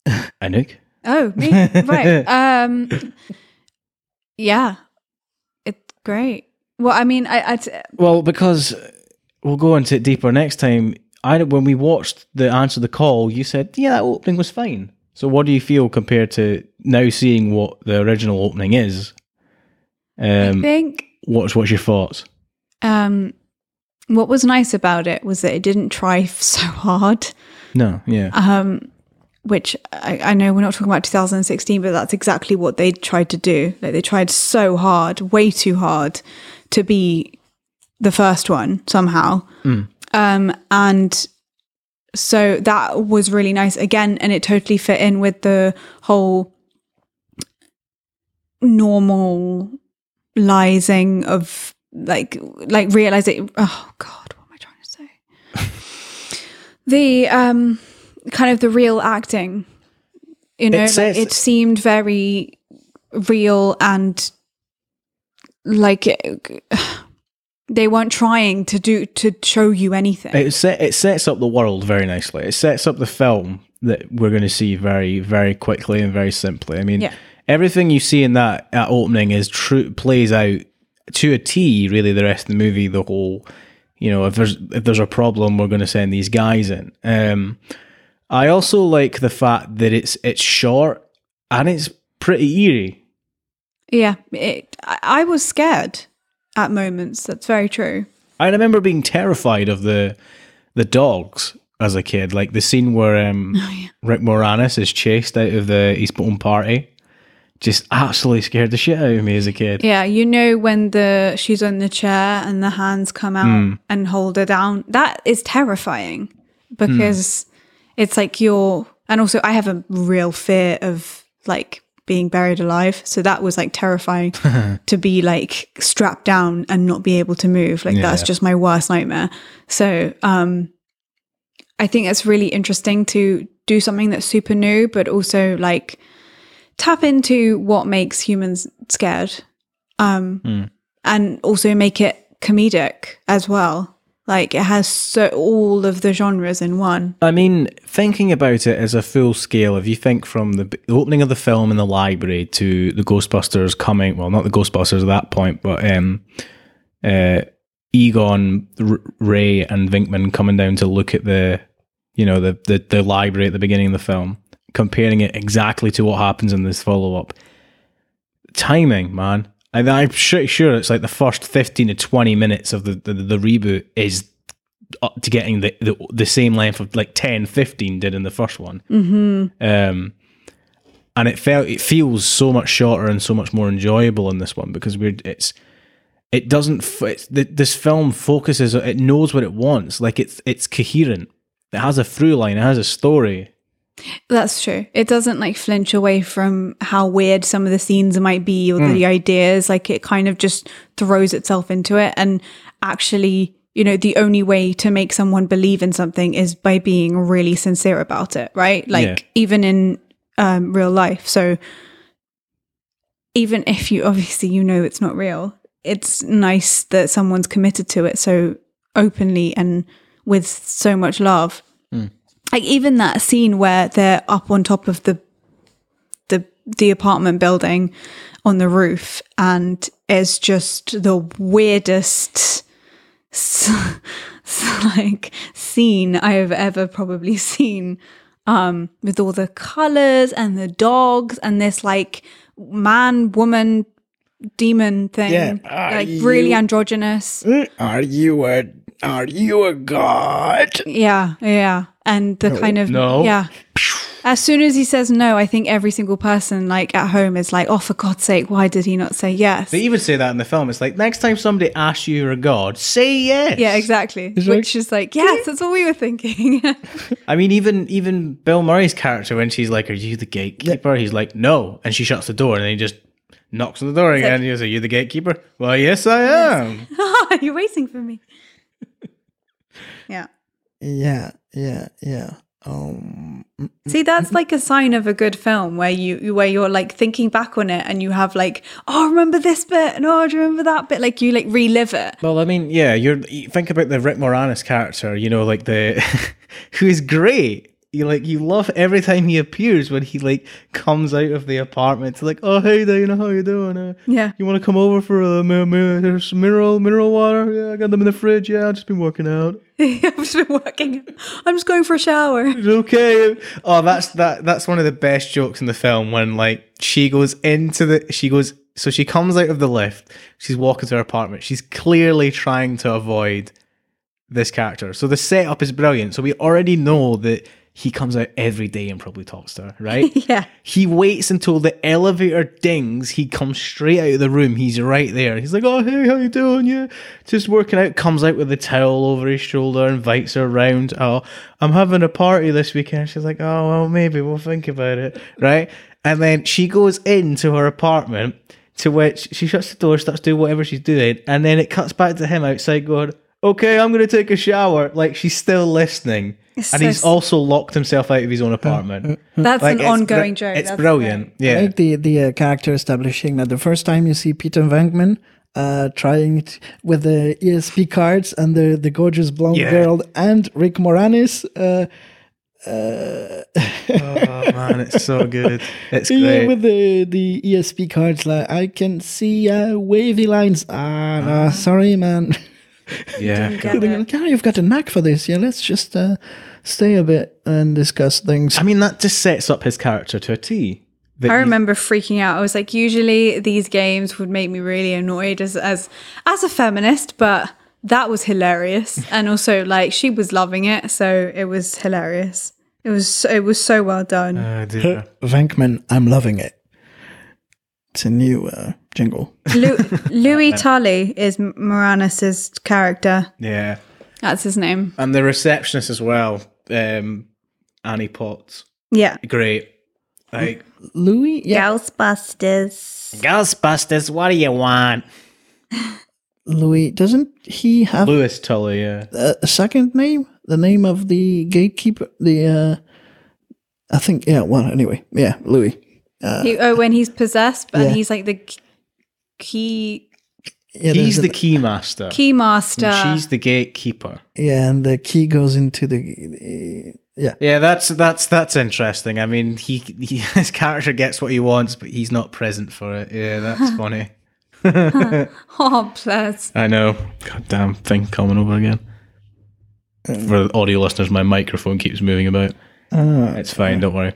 Anouk, Oh, me. right. Um Yeah. It's great. Well, I mean, I, I well, because we'll go into it deeper next time. I when we watched the answer the call, you said yeah, that opening was fine. So what do you feel compared to now seeing what the original opening is? Um, think what's what's your thoughts? um what was nice about it was that it didn't try so hard. No, yeah. Um which I, I know we're not talking about 2016, but that's exactly what they tried to do. Like they tried so hard, way too hard, to be the first one somehow. Um, and so that was really nice again, and it totally fit in with the whole normalizing of like like realizing oh god what am i trying to say the um kind of the real acting you know It like, it seemed very real and like it, they weren't trying to do to show you anything It set, it sets up the world very nicely. It sets up the film that we're going to see very very quickly and very simply. I mean, Yeah. everything you see in that, that opening is true plays out to a T. Really, the rest of the movie, the whole, you know, if there's if there's a problem, we're going to send these guys in. Um, I also like the fact that it's it's short and it's pretty eerie. yeah it, I, was scared at moments that's very true I remember being terrified of the the dogs as a kid, like the scene where um, Rick Moranis is chased out of the own party. Just absolutely scared the shit out of me as a kid. Yeah, you know when the she's on the chair and the hands come out and hold her down. That is terrifying because it's like you're and also I have a real fear of like being buried alive. So that was like terrifying to be like strapped down and not be able to move. Like that's just my worst nightmare. So um I think it's really interesting to do something that's super new, but also like tap into what makes humans scared um and also make it comedic as well like it has so all of the genres in one I mean, thinking about it as a full scale, if you think from the, opening of the film in the library to the Ghostbusters coming, well, not the Ghostbusters at that point, but um, uh, Egon, R- Ray, and Venkman coming down to look at the, you know, the, the the library at the beginning of the film, comparing it exactly to what happens in this follow up. Timing, man. And I'm pretty sure it's like the first fifteen to twenty minutes of the the, the reboot is up to getting the, the the same length of like 10 15 did in the first one. Mm-hmm. um and it felt it feels so much shorter and so much more enjoyable in this one because we're it's it doesn't f- it's, th- this film focuses it knows what it wants. Like it's it's coherent. It has a through line. It has a story that's true. It doesn't like flinch away from how weird some of the scenes might be or Hmm. the ideas like it kind of just throws itself into it. And actually you know the only way to make someone believe in something is by being really sincere about it right? Like Yeah. even in um, real life. So even if you obviously you know it's not real it's nice that someone's committed to it so openly and with so much love like even that scene where they're up on top of the the the apartment building on the roof and it's just the weirdest like scene I have ever probably seen um with all the colors and the dogs and this like man woman demon thing Yeah. Like really androgynous Are you a are you a god? yeah yeah and the kind of No. yeah. As soon as he says no i think every single person like at home is like oh for god's sake why did he not say yes? They even say that in the film. It's like next time somebody asks you you're a god say yes. Yeah exactly. Like- which is like yes that's what we were thinking. I mean, even even Bill Murray's character when she's like, "Are you the gatekeeper?" He's like, "No," and she shuts the door, and then he just knocks on the door again. and He goes, "Are you the gatekeeper?" Well, yes, I am. you're waiting for me. Yeah Yeah, yeah, yeah. Um, mm, mm, See, that's mm-hmm. like a sign of a good film where you you- where you're like thinking back on it and you have like, oh, remember this bit and oh, do you remember that bit? Like you like relive it. Well, I mean, yeah, you're you think about the Rick Moranis character, you know, like the who is great. You like you love every time he appears when he like comes out of the apartment to like, oh hey Dana, how you doing? Uh, Yeah. you want to come over for a mi- mi- there's some mineral mineral water? Yeah, I got them in the fridge. Yeah, I've just been working out. I've just been working. I'm just going for a shower. It's okay. Oh, that's that. That's one of the best jokes in the film when like she goes into the she goes so she comes out of the lift. She's walking to her apartment. She's clearly trying to avoid this character. So the setup is brilliant. So we already know that he comes out every day and probably talks to her, right? Yeah. He waits until the elevator dings. He comes straight out of the room. He's right there. He's like, "Oh, hey, how you doing? Yeah, just working out." Comes out with the towel over his shoulder, invites her around. Oh, I'm having a party this weekend. She's like, "Oh, well, maybe we'll think about it." Right? And then she goes into her apartment, to which she shuts the door, starts doing whatever she's doing, and then it cuts back to him outside going, "Okay, I'm going to take a shower." Like she's still listening, It's and so he's s- also locked himself out of his own apartment. That's Like, an ongoing br- joke. It's That's brilliant. I Yeah. like the the uh, character establishing that the first time you see Peter Venkman uh, trying it with the ESP cards and the the gorgeous blonde Yeah. girl and Rick Moranis. Uh, oh man, it's so good. It's yeah, with the the ESP cards, like I can see uh, wavy lines. Ah, no, sorry, man. yeah. Get it. yeah, you've got a knack for this. Yeah, let's just uh, stay a bit and discuss things. I mean, that just sets up his character to a T. That I you- remember freaking out. I was like, usually these games would make me really annoyed as as as a feminist, but that was hilarious. and also like she was loving it, so it was hilarious. It was it was so well done. Oh, dear. Venkman, I'm loving it. It's a new uh, jingle. Lu- Louis Tully is M- Moranis' character. yeah. That's his name. And the receptionist as well, um, Annie Potts. Yeah. Great. Like, Louis, yeah, Ghostbusters. Ghostbusters, what do you want? Louis. Doesn't he have Lewis Tully, yeah. a, a second name? The name of the gatekeeper? The uh, I think yeah. Well, anyway, yeah, Louis. He, oh, when he's possessed, but Yeah. he's like the k- key Yeah, He's the a- key master. key master. And she's the gatekeeper. yeah, and the key goes into the, the yeah. Yeah, that's that's that's interesting. I mean, he, he his character gets what he wants, but he's not present for it. Yeah, that's funny. oh, bless. I know. God damn thing coming over again. For audio listeners, my microphone keeps moving about. Ah, It's fine, don't worry.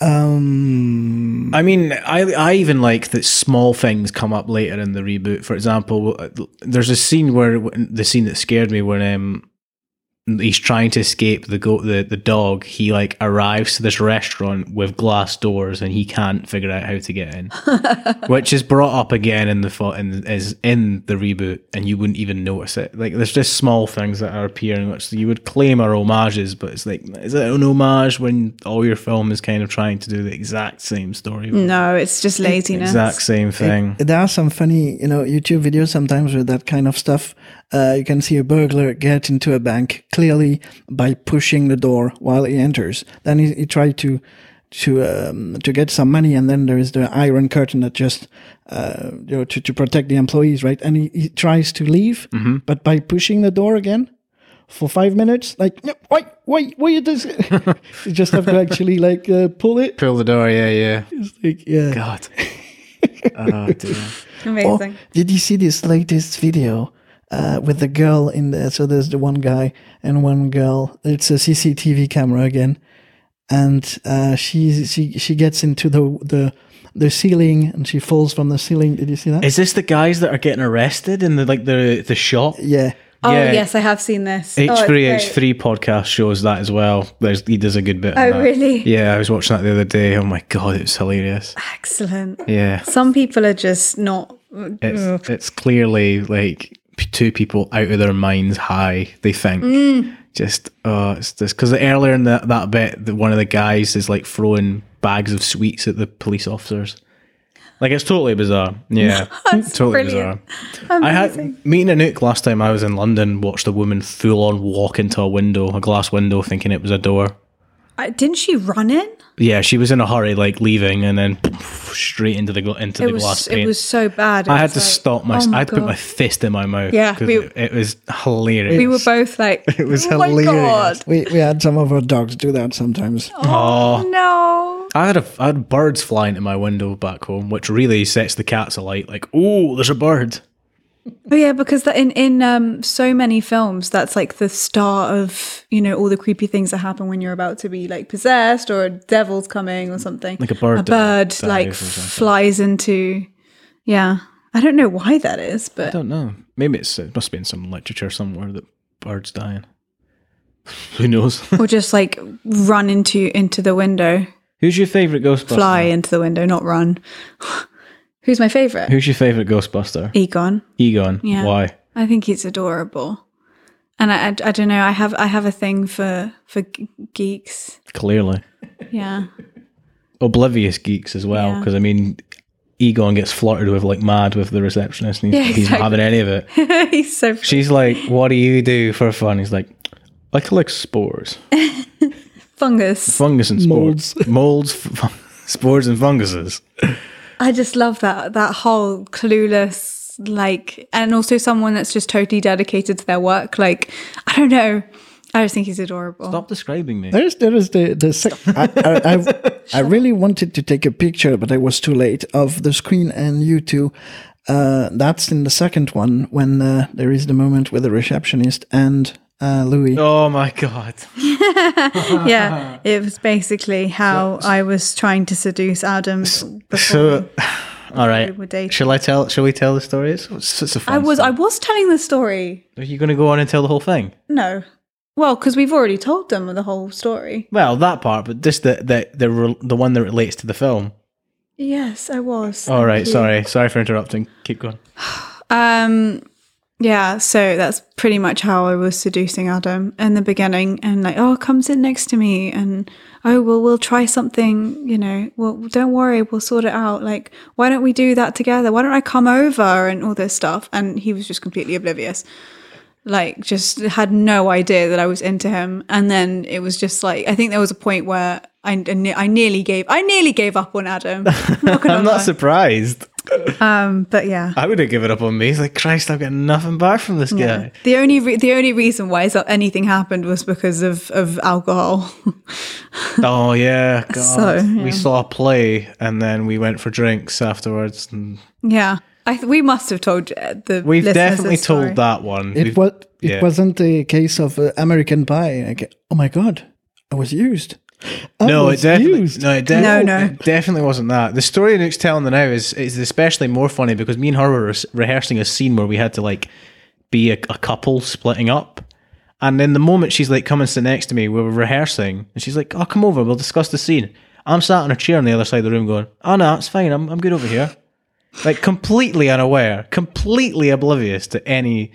Um, I mean, I I even like that small things come up later in the reboot. For example, there's a scene where the scene that scared me when um he's trying to escape the go the the dog. He like arrives to this restaurant with glass doors and he can't figure out how to get in, which is brought up again in the fo- in is in the reboot, and you wouldn't even notice it. Like there's just small things that are appearing, which you would claim are homages, but it's like is it an homage when all your film is kind of trying to do the exact same story? No, it's just laziness. Exact same thing. there are some funny, you know, YouTube videos sometimes with that kind of stuff. Uh, you can see a burglar get into a bank clearly by pushing the door while he enters. Then he, he tried to to um, to get some money, and then there is the iron curtain that just uh, you know to, to protect the employees, right? And he, he tries to leave, but by pushing the door again for five minutes, like no, wait, wait, wait, this you just have to actually like uh, pull it. Pull the door, yeah, yeah. It's like, yeah. God. oh dear. Oh, Amazing. did you see this latest video uh, with the girl in there? So there's the one guy and one girl. It's a CCTV camera again, and uh, she she she gets into the the the ceiling and she falls from the ceiling. Did you see that? Is this the guys that are getting arrested in the like the the shop? yeah. Oh, Yeah. yes, I have seen this. Oh, it's H3 great. H3 podcast shows that as well. There's he does a good bit. Oh, that. really? Yeah, I was watching that the other day. Oh my god, it's hilarious. Excellent. Yeah, Some people are just not. it's it's clearly like p- two people out of their minds high. They think Mm. just oh, it's just because earlier in that that bit, one of the guys is like throwing bags of sweets at the police officers. Like it's totally bizarre. Yeah, totally brilliant. bizarre. I had meeting Anouk last time I was in London. Watched a woman full on walk into a window, a glass window, thinking it was a door. Uh, didn't she run in? Yeah, she was in a hurry, like leaving, and then straight into the gla- into It the was. glass It was so bad. It I had to like, stop my. oh I had to put my fist in my mouth. Yeah, we- it, it was hilarious. We were both like, It was oh my hilarious. God. We we had some of our dogs do that sometimes. Oh, no. I had a, I had birds flying to my window back home, which really sets the cats alight. Like, oh, there's a bird. Oh yeah, because that in in um so many films, that's like the start of you know all the creepy things that happen when you're about to be like possessed or a devil's coming or something. Like a bird A bird like flies into. Yeah, I don't know why that is, but I don't know. Maybe it's it must be in some literature somewhere that birds dying. Who knows? or just like run into into the window, Who's your favorite Ghostbuster? fly into the window, not run. Who's my favorite? Who's your favorite Ghostbuster? Egon. Egon. Yeah. Why? I think he's adorable. And I, I, I don't know. I have I have a thing for for g- geeks. Clearly. Yeah. Oblivious geeks as well. Yeah. Because, I mean, Egon gets flirted with like mad with the receptionist and he's, Yeah, he's not having any of it. he's so She's like, What do you do for fun? He's like, I collect spores. fungus. Fungus and spores. Molds, f- spores, and funguses. I just love that that whole clueless like, and also someone that's just totally dedicated to their work. Like, I don't know. I just think he's adorable. Stop describing me. There's there is the the sec- I, I, I, I really wanted to take a picture, but I was too late of the screen and you two. Uh, that's in the second one when uh, there is the moment with the receptionist and uh, Louis. Oh my god. yeah, it was basically how I was trying to seduce Adam before So, all right. we were dating. Shall I tell? Shall we tell the story? It's, it's, it's a fun I was I story. was telling the story. Are you going to go on and tell the whole thing? No, well, because we've already told them the whole story. Well, that part, but just the the the re- the one that relates to the film. Yes, I was. All right. Thank you. Sorry. Sorry for interrupting. Keep going. Um, yeah, so that's pretty much how I was seducing Adam in the beginning, and like, oh, come sit next to me, and oh, well, we'll try something, you know. Well, don't worry, we'll sort it out. Like, why don't we do that together? Why don't I come over and all this stuff? And he was just completely oblivious. Like, just had no idea that I was into him. And then it was just like, I think there was a point where I, I ne- I nearly gave, I nearly gave up on Adam. Not gonna I'm not surprised. um, but yeah. I would have given up on me. It's like Christ, I've getting nothing back from this guy. The only re- the only reason why so- anything happened was because of of alcohol. Oh yeah, God. So, yeah. we saw a play and then we went for drinks afterwards. And yeah, I th- we must have told uh, the we've definitely told that one. It We've- was it yeah. wasn't a case of uh, American Pie. Like, oh my god, I was used. I No, it definitely no, it No, no. it definitely wasn't that. The story Nick's telling the now is is especially more funny because me and her were re- rehearsing a scene where we had to like be a, a couple splitting up, and then the moment she's like, "Come and sit next to me," we were rehearsing, and she's like, "Oh, come over, we'll discuss the scene." I'm sat in a chair on the other side of the room, going, ah, "Oh no, it's fine. I'm I'm good over here." Like completely unaware, completely oblivious to any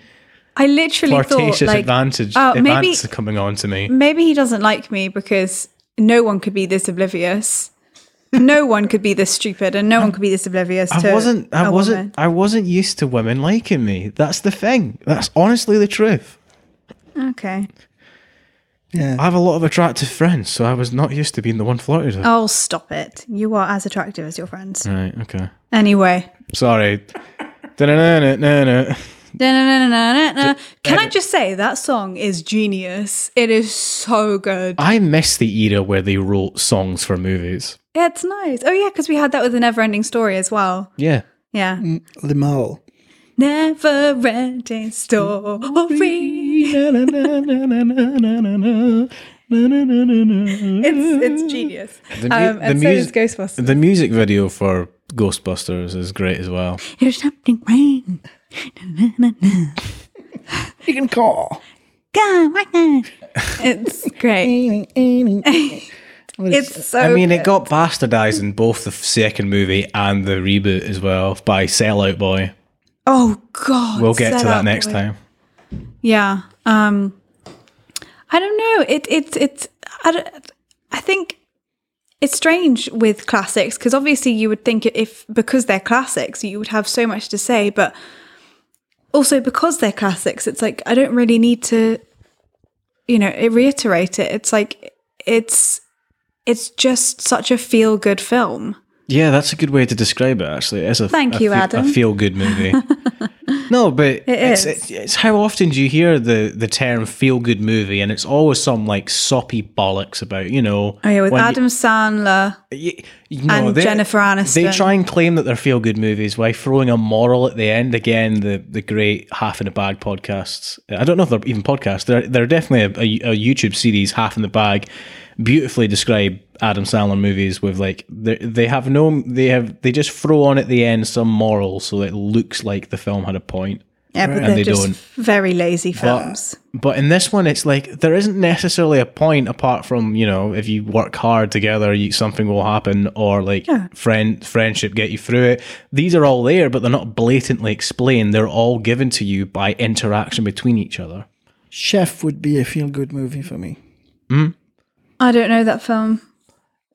I literally thought like advantage oh, maybe coming on to me. maybe he doesn't like me because no one could be this oblivious. no one could be this stupid, and no one could be this oblivious. to I wasn't. I a wasn't. woman. I wasn't used to women liking me. That's the thing. That's honestly the truth. Okay. Yeah, I have a lot of attractive friends, so I was not used to being the one flirted with. Oh, stop it! You are as attractive as your friends. Right. Okay. Anyway. Sorry. Can I just say that song is genius? It is so good. I miss the era where they wrote songs for movies. Yeah, it's nice. Oh yeah, because we had that with the Never Ending Story as well. Yeah. Yeah. Limahl. Never Ending Story. It's it's genius. The mu- Um, and the so mus- is Ghostbusters. The music video for Ghostbusters is great as well. Here's something rain. You can call. It's great. It's so. I mean, it got bastardized in both the second movie and the reboot as well by Sellout Boy. Oh God. We'll get to that next Boy. time. Yeah. Um I don't know. It it it's I, I think it's strange with classics because obviously you would think if because they're classics you would have so much to say but also because they're classics it's like I don't really need to you know reiterate it it's like it's it's just such a feel good film Yeah, that's a good way to describe it. Actually, it's a Thank a you, fe- Adam. A feel good movie. no, but it's, is. It's, it's how often do you hear the the term feel good movie, and it's always some like soppy bollocks about you know. oh yeah with when you- Adam Sandler Y- you know, and they- Jennifer Aniston. They try and claim that they're feel good movies by throwing a moral at the end. Again, the the great Half in the Bag podcasts. I don't know if they're even podcasts. They're they're definitely a, a YouTube series. Half in the Bag beautifully describe Adam Sandler movies with like they they have no they have they just throw on at the end some moral so that it looks like the film had a point. Yeah, but And they're they just don't. very lazy films. But in this one, it's like there isn't necessarily a point apart from you know if you work hard together, you, something will happen, or like Yeah. friend friendship get you through it. These are all there, but they're not blatantly explained. They're all given to you by interaction between each other. Chef would be a feel good movie for me. Hmm? I don't know that film.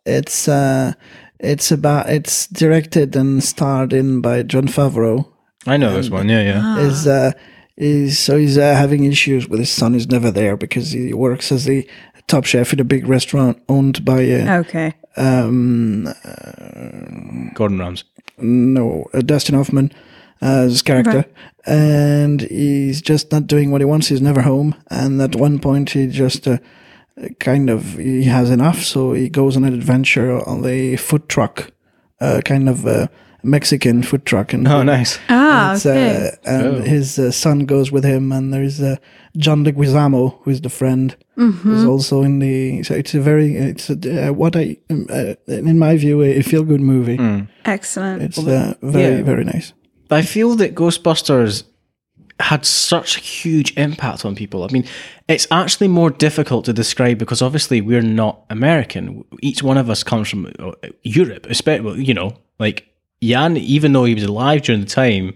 It's uh, it's about it's directed and starred in by Jon Favreau. I know this one, yeah, yeah. Is uh, is so he's uh, having issues with his son. He's never there because he works as the top chef in a big restaurant owned by uh, Okay. um Gordon Ramsay. no uh, Dustin Hoffman as his character, and he's just not doing what he wants. He's never home, and at one point he just. Uh, kind of he has enough so he goes on an adventure on a food truck uh, kind of uh, mexican food truck and Oh, nice. Ah, It's, okay. uh, and Oh. his uh, son goes with him, and there's uh, John Leguizamo, who's the friend, Mm-hmm. who's also in the. So it's a very, it's a, uh, what I, um, uh, in my view, a feel good movie. Excellent. It's uh, very, yeah. very nice. I feel that Ghostbusters had such a huge impact on people. I mean, it's actually more difficult to describe because obviously we're not American. Each one of us comes from uh, Europe, especially, you know, like Yann, even though he was alive during the time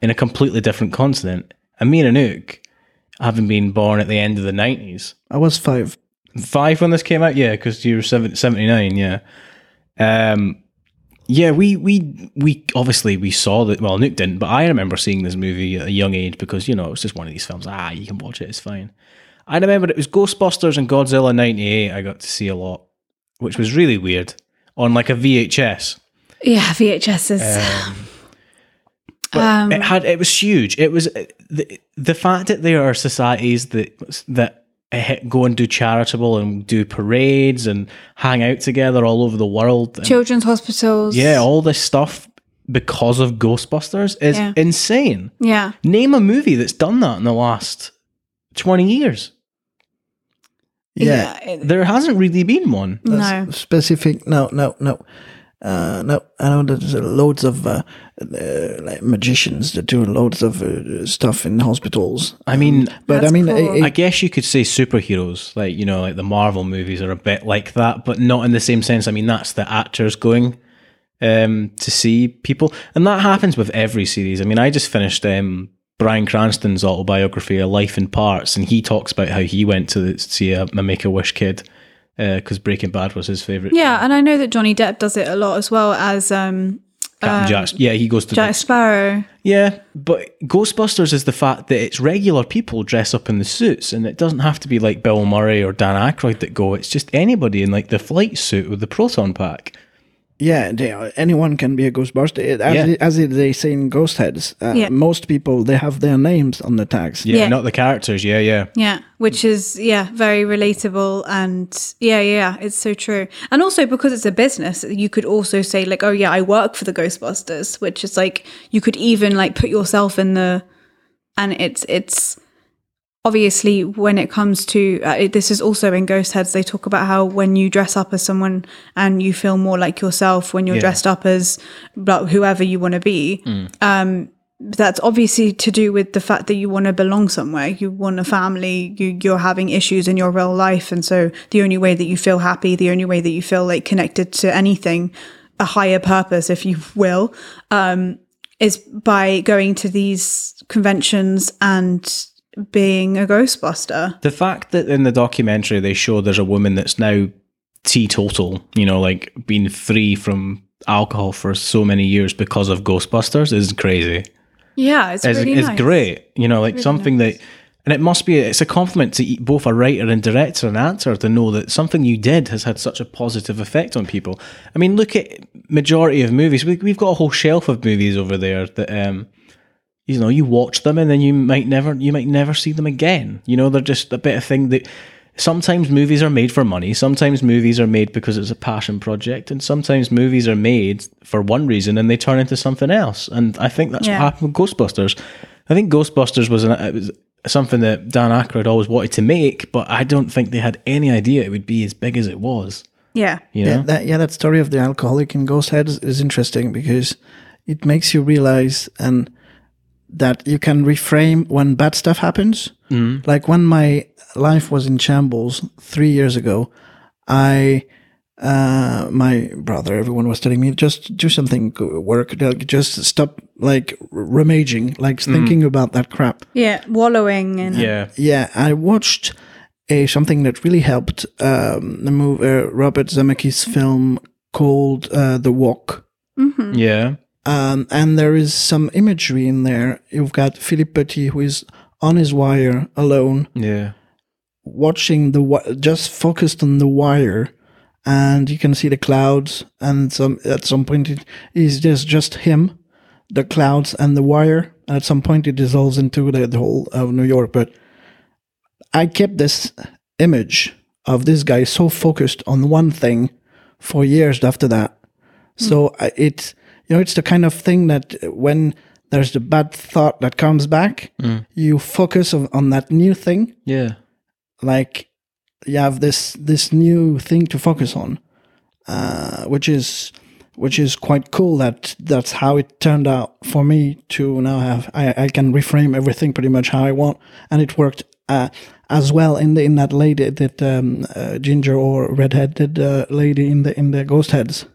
in a completely different continent, and me and Anouk, having been born at the end of the 90s, I was five. five when this came out. Yeah, because you were seven, 79, Yeah. Um. Yeah, we we we obviously we saw that. Well, Nuke didn't, but I remember seeing this movie at a young age because you know it was just one of these films. Ah, you can watch it; it's fine. I remember it was Ghostbusters and Godzilla '98. I got to see a lot, which was really weird on like a VHS. yeah, VHS is. Um, Um, it had it was huge. It was uh, the the fact that there are societies that that Eh, go and do charitable and do parades and hang out together all over the world. and- children's hospitals. yeah, all this stuff because of Ghostbusters is Yeah. insane. Yeah. Name a movie that's done that in the last twenty years. Yeah. it- There hasn't really been one. no. Specific. No, no, no. Uh, no, I know there's uh, loads of uh, uh, like magicians that do loads of uh, stuff in hospitals. I mean, But I mean, cool. it- I guess you could say superheroes, like you know, like the Marvel movies are a bit like that, but not in the same sense. I mean, that's the actors going um, to see people, and that happens with every series. I mean, I just finished um, Bryan Cranston's autobiography, A Life in Parts, and he talks about how he went to see a, a Make a Wish kid because Breaking Bad was his favorite. Yeah, and I know that Johnny Depp does it a lot as well as um, Captain Jack. Yeah, he goes to Jack Sparrow. Yeah, but Ghostbusters is the fact that it's regular people dress up in the suits, and it doesn't have to be like Bill Murray or Dan Aykroyd that go. It's just anybody in like the flight suit with the proton pack. Yeah, they are, anyone can be a Ghostbuster. It- As, Yeah. it- as it- they say in Ghostheads, uh, Yeah. most people they have their names on the tags. Yeah, Yeah. not the characters. Yeah, yeah. Yeah, which is yeah, very relatable and yeah, yeah, it's so true. And also because it's a business, you could also say like, oh yeah, I work for the Ghostbusters, which is like you could even like put yourself in the and it's it's obviously when it comes to uh, it, this is also in Ghostheads they talk about how when you dress up as someone and you feel more like yourself when you're Yeah. dressed up as blah- whoever you want to be um, that's obviously to do with the fact that you want to belong somewhere. You want a family. You, you're having issues in your real life, and so the only way that you feel happy, the only way that you feel like connected to anything, a higher purpose, if you will, um, is by going to these conventions and being a Ghostbuster. The fact that in the documentary they show there's a woman that's now teetotal, you know, like being free from alcohol for so many years because of Ghostbusters is crazy. Yeah, it's is, really is nice. great. You know, like something that, and it must be, it's a compliment to both a writer and director and actor to know that something you did has had such a positive effect on people. I mean, look at majority of movies. We, we've got a whole shelf of movies over there that, um, you know, you watch them and then you might never, you might never see them again. You know, they're just a bit of thing that. Sometimes movies are made for money. Sometimes movies are made because it's a passion project, and sometimes movies are made for one reason and they turn into something else. And I think that's Yeah. what happened with Ghostbusters. I think Ghostbusters was, an, it was something that Dan Aykroyd always wanted to make, but I don't think they had any idea it would be as big as it was. Yeah, You know? Yeah, that yeah, that story of the alcoholic in Ghosthead is, is interesting because it makes you realize, and that you can reframe when bad stuff happens. Like when my life was in shambles three years ago, I, uh, my brother, everyone was telling me just do something, work, like, just stop like rummaging, like thinking about that crap. Yeah, wallowing and Yeah. Yeah, I watched a something that really helped. Um, the movie, uh, Robert Zemeckis' film called uh, The Walk. Yeah. Um, and there is some imagery in there. You've got Philippe Petit, who is on his wire alone, Yeah. watching the wi- just focused on the wire, and you can see the clouds. And some at some point, it is just just him, the clouds, and the wire. And at some point, it dissolves into the, the whole of New York. But I kept this image of this guy so focused on one thing for years after that. So I it you know it's the kind of thing that when there's the bad thought that comes back, you focus on, on that new thing. Yeah. Like you have this this new thing to focus on, uh, which is which is quite cool. That that's how it turned out for me to now have I, I can reframe everything pretty much how I want, and it worked uh, as well in the in that lady that um, uh, ginger or redheaded uh, lady in the in the Ghostheads.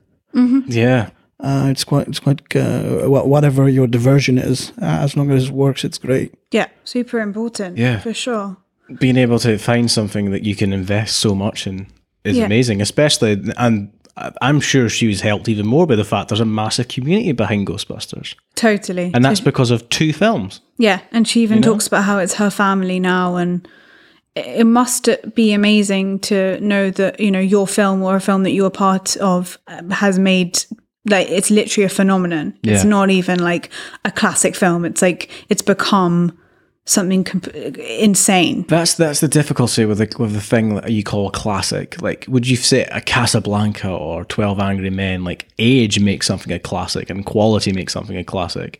Yeah. Uh, it's quite it's quite uh, whatever your diversion is, uh, as long as it works, it's great. yeah, super important. Yeah. for sure. being able to find something that you can invest so much in is Yeah. amazing, especially and I- I'm sure she was helped even more by the fact there's a massive community behind Ghostbusters, Totally. and that's because of two films. Yeah, and she even talks about how it's her family now, and it it must be amazing to know that you know your film or a film that you're part of um, has made like it's literally a phenomenon. It's not even like a classic film. It's like it's become something comp- insane. That's that's the difficulty with the with the thing that you call a classic. Like, would you say a Casablanca or Twelve Angry Men? Like, age makes something a classic, and quality makes something a classic.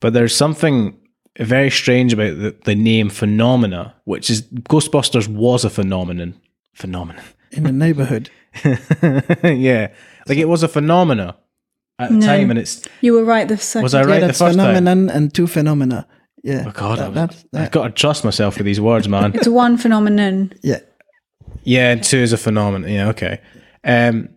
But there's something very strange about the, the name phenomena, which is Ghostbusters was a phenomenon. Phenomenon. In the neighborhood, yeah, like it was a phenomena at the time, and it's You were right. The second. was I yeah, right the that's first time? phenomenon and two phenomena. Yeah, Oh God, I that, was, that's that, I've got to trust myself with these words, man. It's one phenomenon. yeah. Yeah, and two is a phenomenon. Yeah, okay. Um,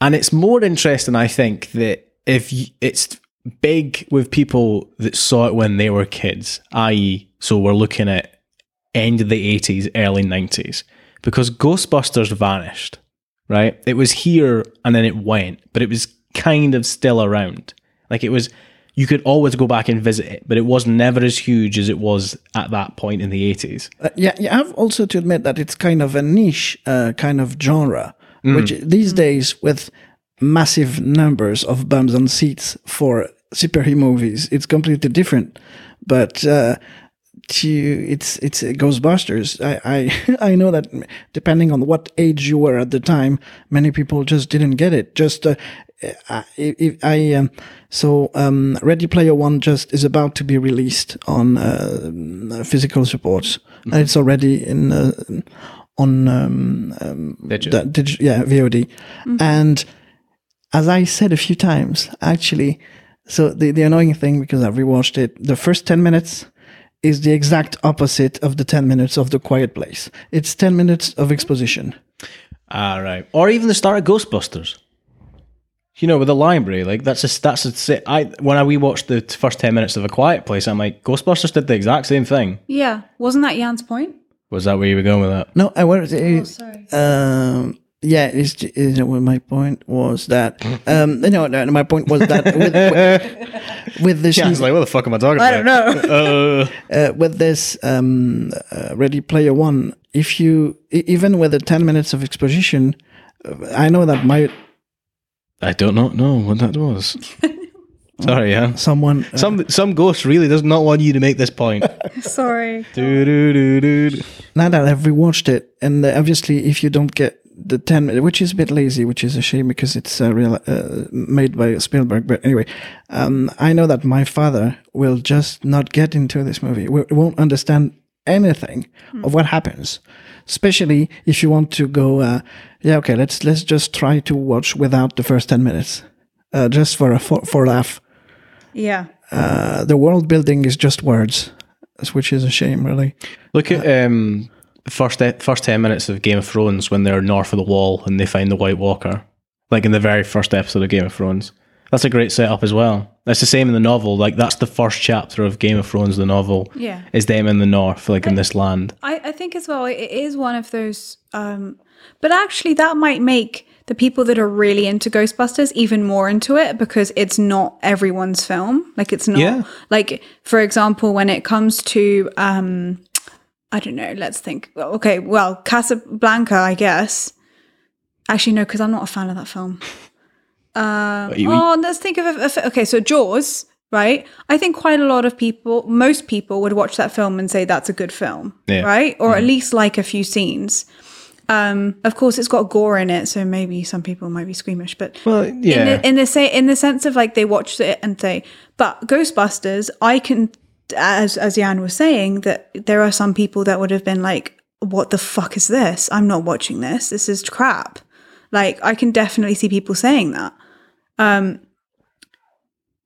and it's more interesting, I think, that if y- it's big with people that saw it when they were kids, i.e., so we're looking at end of the 80s, early 90s, because Ghostbusters vanished, right? It was here and then it went, but it was kind of still around. Like it was, you could always go back and visit it, but it was never as huge as it was at that point in the 80s. Uh, yeah, you have also to admit that it's kind of a niche uh, kind of genre, which these days with massive numbers of bums on seats for superhero movies, it's completely different. But uh, to it's it's Ghostbusters. I, I I know that depending on what age you were at the time, many people just didn't get it. Just uh, I, if I um, so um, Ready Player One just is about to be released on uh, physical support. And it's already in uh, on um, um, Digit. that digi- yeah VOD, and as I said a few times, actually, so the, the annoying thing, because I've rewatched it, the first 10 minutes is the exact opposite of the 10 minutes of The Quiet Place. It's 10 minutes of exposition. Ah, right. Or even the start of Ghostbusters. You know, with the library, like that's a that's a si- I when I rewatched the first ten minutes of A Quiet Place, I'm like, Ghostbusters did the exact same thing. Yeah, wasn't that Yann's point? Was that where you were going with that? No, I was. Oh, sorry. Um, yeah, it's, ju- is well, my point was that. Um, no, no, my point was that with, with, with this Yeah, I was like, what the fuck am I talking about? I don't know. Uh, uh, with this um, uh, Ready Player One, if you e- even with the ten minutes of exposition, uh, I know that my I don't know, know what that was. Sorry, yeah. someone uh, Some some ghost really does not want you to make this point. sorry. do, do, do, do. now that I've rewatched it, and uh, obviously, if you don't get the ten, minute- which is a bit lazy, which is a shame because it's uh, real, uh, made by Spielberg. But anyway, um, I know that my father will just not get into this movie. We won't understand anything of what happens. Especially if you want to go, uh, yeah, okay, let's let's just try to watch without the first ten minutes, uh, just for a for, for laugh. Yeah. uh, the world building is just words, which is a shame, really. Look at um, the first first ten minutes of Game of Thrones when they're north of the Wall and they find the White Walker, like in the very first episode of Game of Thrones. That's a great setup as well. That's the same in the novel. Like that's the first chapter of Game of Thrones. The novel Yeah. is them in the north, like in this land. I, I think as well it is one of those um but actually that might make the people that are really into ghostbusters even more into it because it's not everyone's film like it's not Yeah. like for example when it comes to um i don't know let's think. Okay well casablanca i guess. Actually no because i'm not a fan of that film. Um, you- oh let's think of a, a- okay so jaws right? I think quite a lot of people most people would watch that film and say that's a good film Yeah. right? Or at least like a few scenes. Um of course it's got gore in it so maybe some people might be squeamish but Well, in yeah. the, in the say in the sense of like they watched it and say but ghostbusters i can as as Yann was saying that there are some people that would have been like what the fuck is this? I'm not watching this. This is crap. Like i can definitely see people saying that. Um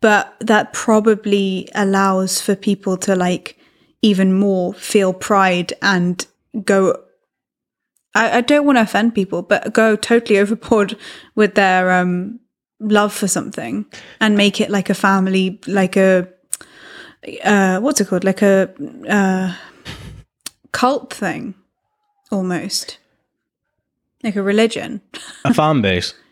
but that probably allows for people to like even more feel pride and go I, I don't want to offend people, but go totally overboard with their um, love for something and make it like a family, like a uh, what's it called, like a uh, cult thing, almost like a religion. a fan base.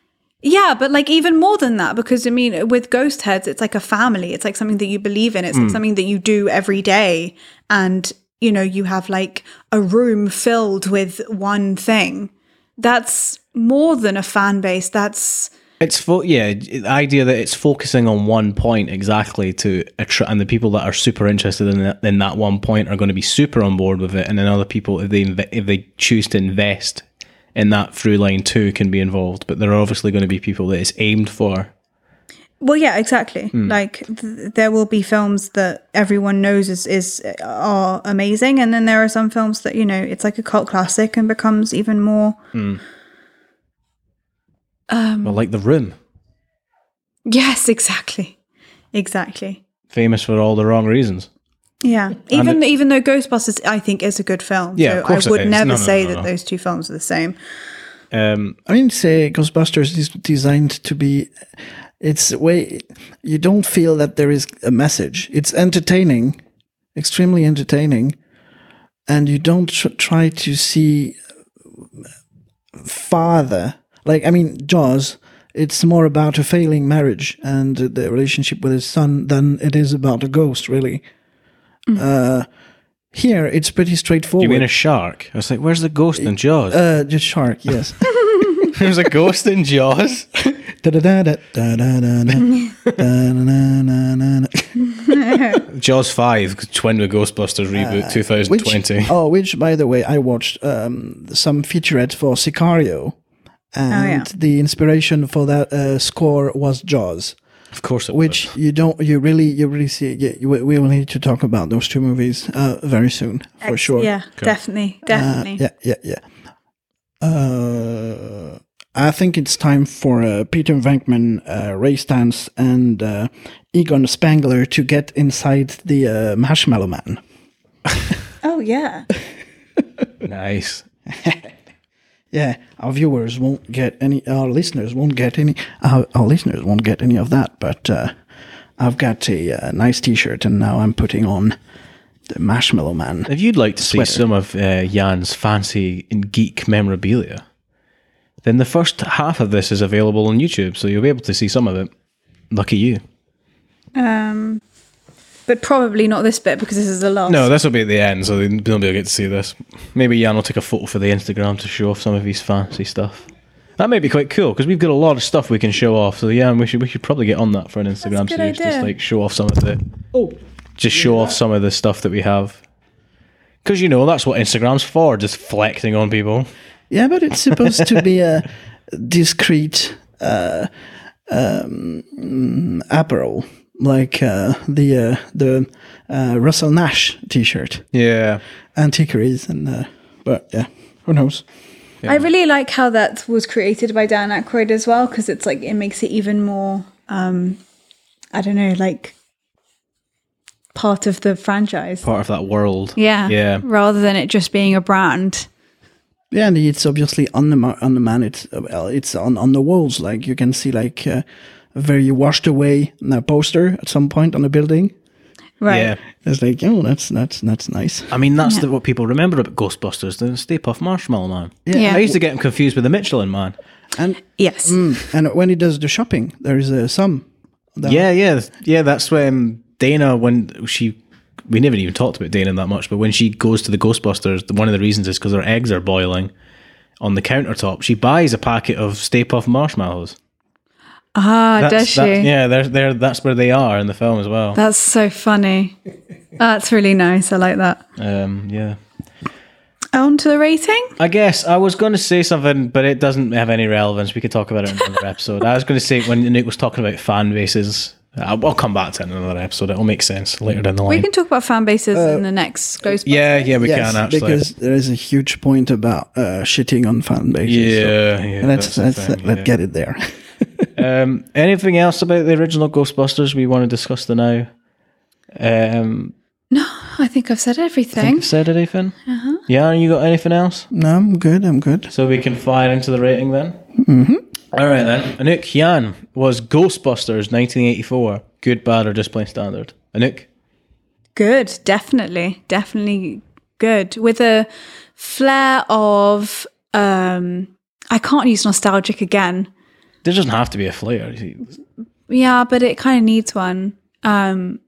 Yeah, but like even more than that, because I mean, with Ghostheads, it's like a family. It's like something that you believe in. It's like something that you do every day. And, you know, you have like a room filled with one thing. That's more than a fan base. That's, It's fo- yeah, the idea that it's focusing on one point exactly to attract, and the people that are super interested in that, in that one point are going to be super on board with it, and then other people, if they inve- if they choose to invest in that through line too, can be involved. But there are obviously going to be people that it's aimed for. well, yeah, exactly. Hmm. Like th- there will be films that everyone knows is, is are amazing. And then there are some films that, you know, it's like a cult classic and becomes even more. Hmm. Well, like the Room, Yes, exactly. Exactly. famous for all the wrong reasons. Yeah, even even though Ghostbusters, I think, is a good film. Yeah, so of course I it would is. never No, no, say no, that no. those two films are the same. Um, I mean, say Ghostbusters is designed to be. It's a way you don't feel that there is a message. It's entertaining, extremely entertaining, and you don't tr- try to see farther. Like, I mean, Jaws, it's more about a failing marriage and the relationship with his son than it is about a ghost, really. Mm. Uh, here, it's pretty straightforward. You mean a shark? I was like, where's the ghost in Jaws? Uh, just shark, yes. There's a ghost in Jaws? Jaws 5, Twin with Ghostbusters reboot uh, 2020. Oh, which, by the way, I watched um, some featurette for Sicario and yeah. the inspiration for that uh, score was Jaws. Of course, it Which you don't, you really, you really see. Yeah, you, we will need to talk about those two movies uh, very soon, for sure. Yeah, definitely, definitely. Yeah, yeah, yeah. Uh, I think it's time for uh, Peter Venkman, uh, Ray Stantz, and uh, Egon Spengler to get inside the uh, Marshmallow Man. Oh yeah, Nice. Yeah, our viewers won't get any, our listeners won't get any, our, our listeners won't get any of that. But uh, I've got a uh, nice T-shirt, and now I'm putting on the Marshmallow Man. If you'd like to see Sweater. some of uh, Yann's fancy and geek memorabilia, then the first half of this is available on YouTube, so you'll be able to see some of it. Lucky you. um, but probably not this bit because this is the last. No, this will be at the end, so nobody will get to see this. Maybe Yann will take a photo for the Instagram to show off some of his fancy stuff. That may be quite cool because we've got a lot of stuff we can show off. So yeah, we should we should probably get on that for an Instagram good series, just like show off some of the Oh, just show off some of the stuff that we have. Because you know that's what Instagram's for, just flexing on people. Yeah, but it's supposed to be a discreet uh, um, apparel, like uh, the uh, the uh, Russell Nash T-shirt, Yeah, antiquaries, and uh, but yeah, who knows? I really like how that was created by Dan Aykroyd as well because it's like it makes it even more. um I don't know, like part of the franchise. Part of that world. Yeah. Yeah. Rather than it just being a brand. Yeah, and it's obviously on the on the man. It's uh, well, it's on on the walls. Like you can see, like uh, a very washed away poster at some point on the building. Right. Yeah. It's like, oh, that's that's that's nice. I mean, that's Yeah. the, what people remember about Ghostbusters, the Stay Puft Marshmallow Man. Yeah. I used to get him confused with the Michelin Man. And Yes. mm, and when he does the shopping, there is a sum. Yeah, yeah, yeah. That's when Dana, when she, we never even talked about Dana that much, but when she goes to the Ghostbusters, one of the reasons is because her eggs are boiling on the countertop. She buys a packet of Stay Puft marshmallows. Ah, That's, does she? that- yeah, they're, they're, that's where they are in the film as well. That's so funny. That's really nice. I like that. Um, yeah. On to the rating. I guess I was going to say something, but it doesn't have any relevance. We could talk about it in another episode. I was going to say when Nick was talking about fan bases, I'll, I'll come back to it in another episode. It'll make sense later down the line. We can talk about fan bases in the next Ghostbusters. yeah, yeah, we yes, can actually. because there is a huge point about uh, shitting on fan bases. yeah, yeah. let's that's let's thing, let yeah. get it there. Um, anything else about the original Ghostbusters we want to discuss the now? Um, No, I think I've said I think everything. I've said anything? Uh-huh. Yeah, you got anything else? no, I'm good. I'm good. So we can fire into the rating then? Mm-hmm. All right then. Anouk Yann was Ghostbusters 1984. Good, bad, or just plain standard? Anouk. Good, definitely, definitely good. With a flair of, um, I can't use nostalgic again. There doesn't have to be a flair. Yeah, but it kind of needs one. Um,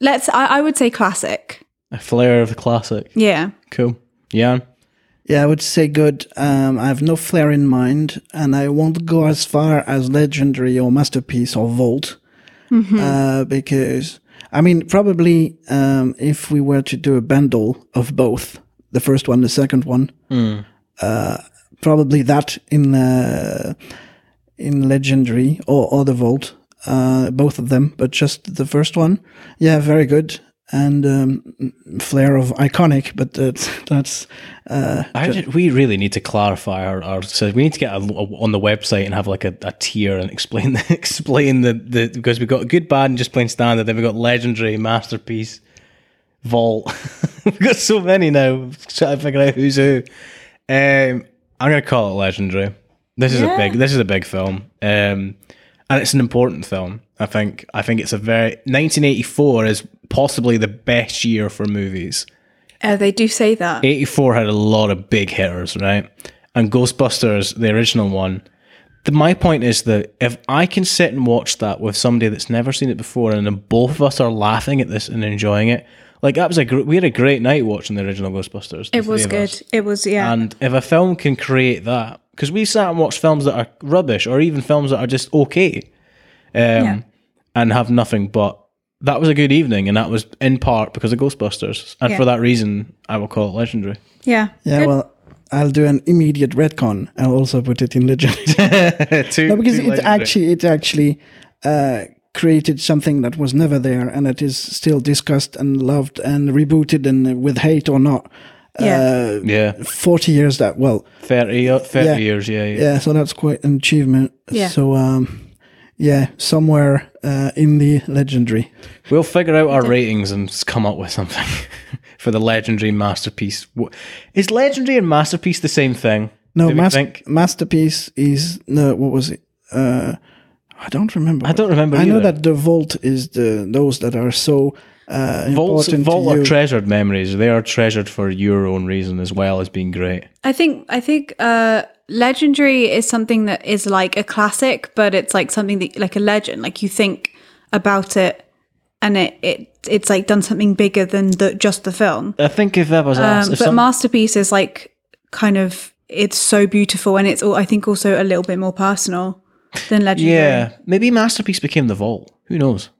let's. I, I would say classic. A flair of the classic. Yeah. Cool. Yann? Yeah, I would say good. Um, I have no flair in mind, and I won't go as far as legendary or masterpiece or vault, uh, because I mean, probably um, if we were to do a bundle of both, the first one, the second one, uh, probably that in uh, in legendary or, or the vault, uh, both of them, but just the first one, yeah, very good. And um, flair of iconic, but that's that's uh, I ju- we really need to clarify our, our so we need to get a, a- on the website and have like a, a tier and explain the, explain the, the because we've got good bad and just plain standard. Then we've got legendary masterpiece vault. We've got so many now. Trying to figure out who's who. Um I'm gonna call it legendary this is a big this is a big film um and it's an important film I think I think it's a very 1984 is possibly the best year for movies Uh, they do say that. 84 had a lot of big hitters, right? And Ghostbusters, the original one. The, my point is that if I can sit and watch that with somebody that's never seen it before, and then both of us are laughing at this and enjoying it, like that was a gr- we had a great night watching the original Ghostbusters. it was good. us. It was yeah. And if a film can create that, because we sat and watched films that are rubbish, or even films that are just okay, um, Yeah. and have nothing but that was a good evening, and that was in part because of Ghostbusters, and Yeah. for that reason, I will call it legendary. yeah. Yeah, Good. well, I'll do an immediate retcon. I'll also put it in legend. Two- no, because two it legendary. actually it actually uh, created something that was never there, and it is still discussed and loved and rebooted, and with hate or not. Yeah. Uh, yeah, Forty years that well, 30, uh, 30 Yeah. years, yeah, yeah. yeah. So that's quite an achievement. Yeah. So um, yeah, somewhere uh, in the legendary. We'll figure out our ratings and come up with something for the legendary masterpiece. Wh- Is legendary and masterpiece the same thing? No, mas- think? masterpiece is no. What was it? Uh, I don't remember. I don't remember I know that the vault is the those that are so uh, Vaults, vault are treasured memories. They are treasured for your own reason as well as being great. I think I think uh legendary is something that is like a classic, but it's like something that like a legend. Like you think about it and it, it it's like done something bigger than the just the film. I think if that was asked, Um, if but some- masterpiece is like kind of it's so beautiful and it's all I think also a little bit more personal than legendary. yeah, maybe masterpiece became the vault. Who knows?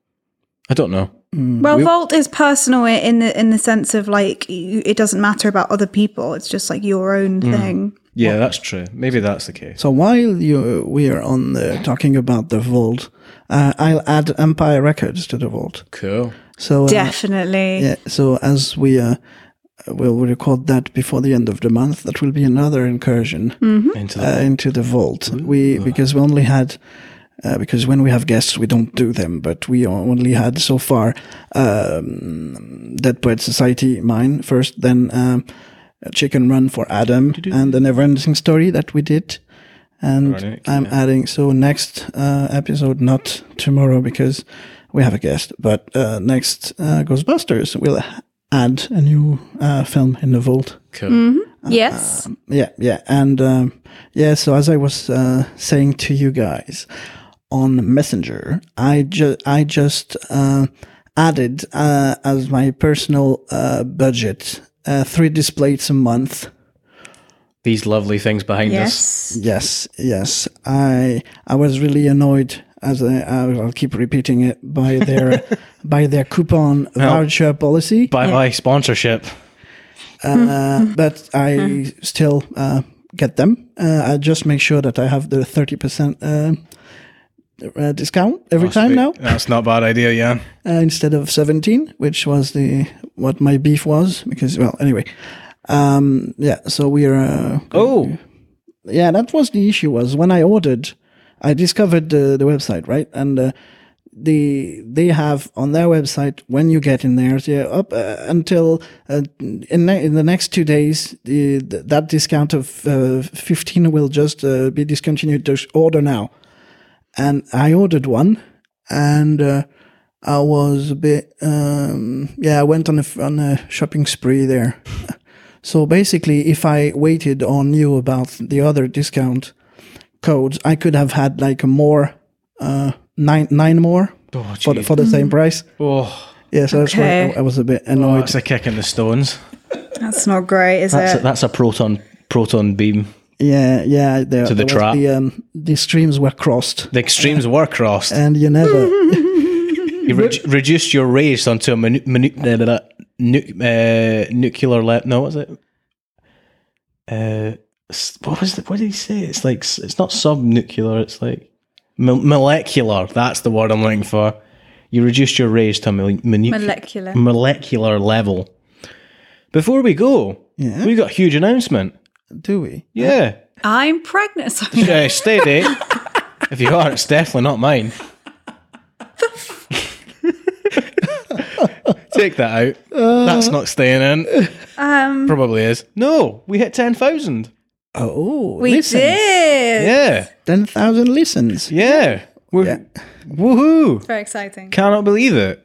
I don't know. Well, Vault is personal in the in the sense of like you, it doesn't matter about other people. It's just like your own Hmm. thing. Yeah, that's true. Maybe that's the case. So while you we are on the, talking about the vault, uh, I'll add Empire Records to the vault. Cool. So uh, Definitely. yeah, so as we uh, will record that before the end of the month, that will be another incursion Hmm. Into the uh, into the vault. We because we only had Uh, because when we have guests, we don't do them, but we only had so far um, Dead Poet Society, mine first, then um, Chicken Run for Adam, and the Never Ending Story that we did. And Right, I'm adding, so next uh, episode, not tomorrow because we have a guest, but uh, next uh, Ghostbusters, we'll add a new uh, film in the vault. Cool. yes. Yeah, yeah, and um, yeah. So as I was uh, saying to you guys on Messenger, I just I just uh, added uh, as my personal uh, budget uh, three displays a month. These lovely things behind us. yes. Yes, yes. I I was really annoyed as I, I'll keep repeating it by their by their coupon voucher policy. Bye bye sponsorship. uh, but I still uh, get them. Uh, I just make sure that I have the thirty percent uh, uh, discount every Oh, time sweet. now That's not a bad idea, yeah. uh, instead of seventeen, which was the what my beef was. Because well, anyway, um, yeah. So we're uh, Oh, yeah. That was the issue. Was when I ordered, I discovered the the website right? And. Uh, the they have on their website when you get in there yeah, up uh, until uh, in, ne- in the next two days the, th- that discount of uh, 15 will just uh, be discontinued. Just order now. And i ordered one and uh, i was a bit um, yeah i went on a, on a shopping spree there. So basically if i waited or knew about the other discount codes i could have had like a more uh, nine nine more oh, for the, for the same price. oh, Yeah, so that's why I, I was a bit oh, annoyed. that's a kick in the stones. That's not great, is That's a, it? that's a proton proton beam. yeah, yeah. There, To the there trap. The, um, the streams were crossed, The extremes were crossed. and you never. You re- reduced your race onto a minu- minu- blah, blah, blah, nu- uh, nuclear le- No, what was it? Uh, s- what was it? What did he say? It's like s- it's not subnuclear. It's like mo- molecular. That's the word I'm looking for. You reduced your race to a mil- minu- Molecular. molecular level. Before we go, Yeah. we got a huge announcement. Do we? Yeah, I'm pregnant. Sorry. uh, steady. if you are, it's definitely not mine. Take that out. That's not staying in. Um, Probably is. No, we hit 10,000. Oh, we listens. did. Yeah. Ten thousand listens. Yeah. We're, Yeah. Woohoo. Very exciting. Cannot believe it.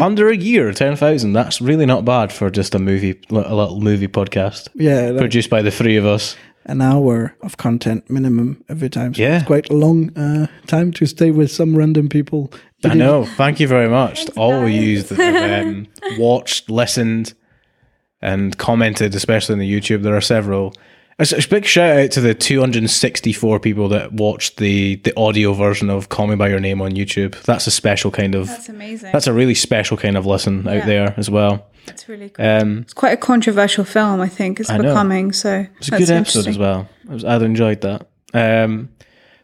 Under a year, 10,000. That's really not bad for just a movie, a little movie podcast Yeah, that- produced by the three of us. an hour of content minimum every time. So Yeah. it's quite a long uh, time to stay with some random people. I know. Thank you very much to all of you that um, watched, listened, and commented, especially on the YouTube. There are several. A big shout out to the 264 people that watched the the audio version of "Call Me by Your Name" on YouTube. That's a special kind of. That's amazing. That's a really special kind of listen out there as well. That's really cool. Um, it's quite a controversial film, I think. It's I know. becoming so. It's a good episode as well. I, was, I enjoyed that. Um,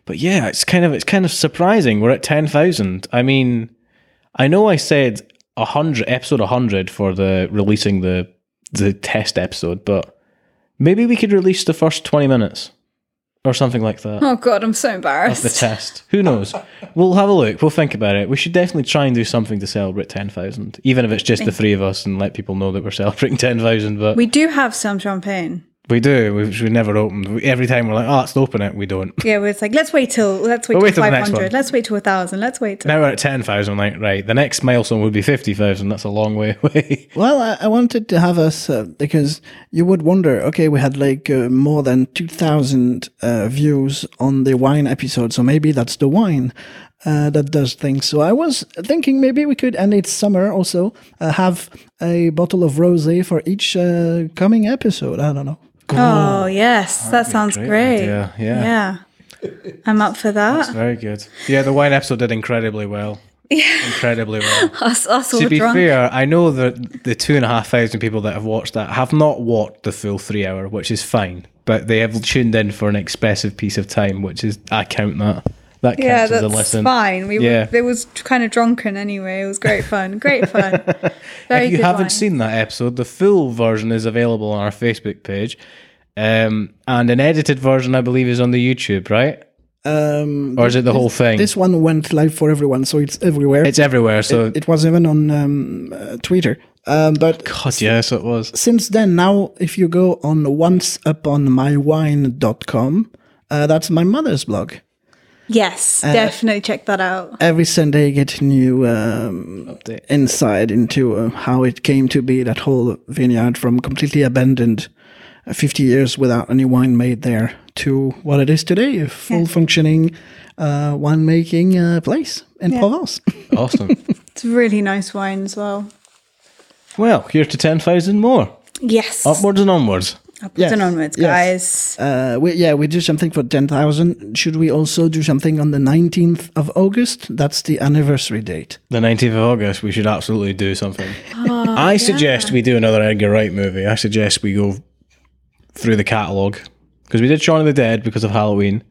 but yeah, it's kind of it's kind of surprising. We're at ten thousand. I mean, I know I said a hundred episode hundred for the releasing the the test episode, but maybe we could release the first twenty minutes or something like that Oh god, I'm so of embarrassed. the test. Who knows? We'll have a look. We'll think about it. We should definitely try and do something to celebrate ten thousand, even if it's just the three of us, and let people know that we're celebrating ten thousand. But we do have some champagne. We do. We've, we never opened. Every time we're like, oh, let's open it. We don't. Yeah, where it's like let's wait till let's wait We'll till wait till the next one. Let's wait till a thousand. Let's wait till Now we're at 10,000. Like, right. The next milestone would be 50,000. That's a long way away. Well, I, I wanted to have us uh, because you would wonder. Okay, we had like uh, more than two thousand uh, views on the wine episode, so maybe that's the wine uh, that does things. So I was thinking maybe we could, and it's summer also, uh, have a bottle of rosé for each uh, coming episode. I don't know. Oh yes, that sounds great great. idea, yeah. Yeah. I'm up for that. Very good. Yeah, the wine episode did incredibly well. Incredibly well. Us, us to be drunk. fair, I know that the two and a half thousand people that have watched that have not watched the full three hour, which is fine. But they have tuned in for an expressive piece of time, which is I count that. That counts yeah, as a that's fine. We Yeah. were, it was kind of drunken anyway. It was great fun. Great fun. Very if you good haven't wine. seen that episode, the full version is available on our Facebook page. Um, and an edited version, I believe, is on the YouTube, right? Um, Or is it the this- whole thing? This one went live for everyone, so it's everywhere. It's everywhere. So it, it was even on um, uh, Twitter. Um, but God, yes, it was. since then, now if you go on onceuponmywine.com, uh, that's my mother's blog. Yes, definitely check that out. Every Sunday, you get new um, Update. insight into uh, how it came to be that whole vineyard from completely abandoned uh, 50 years without any wine made there to what it is today a full functioning uh, winemaking uh, place in Yeah. Provence. Awesome. It's really nice wine as well. well, here's to 10,000 more. Yes. Upwards and onwards. Upwards Yes, and onwards, yes. guys. Uh, we, yeah, we do something for 10,000. Should we also do something on the 19th of August? That's the anniversary date. The 19th of August, we should absolutely do something. Oh, I suggest we do another Edgar Wright movie. I suggest we go through the catalogue because we did Shaun of the Dead because of Halloween.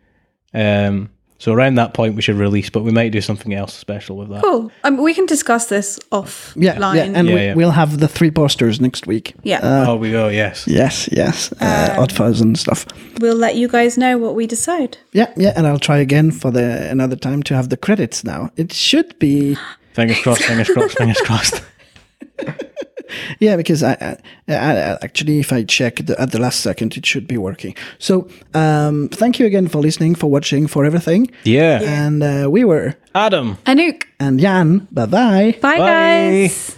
Um, so around that point, we should release, but we might do something else special with that. Cool. Um, we can discuss this off Yeah, line. yeah, and Yeah, we, yeah. we'll have the three posters next week. Yeah. oh, we go, yes. Yes, yes, uh, Hot Fuzz and stuff. we'll let you guys know what we decide. Yeah, yeah, and I'll try again for the another time to have the credits now. It should be Fingers crossed, fingers crossed, fingers crossed. yeah, because I, I, I actually if I check the, at the last second, it should be working. So um, thank you again for listening, for watching, for everything, Yeah. and uh, we were Adam. Anouk. and Yann. Bye bye. Bye, Bye. guys.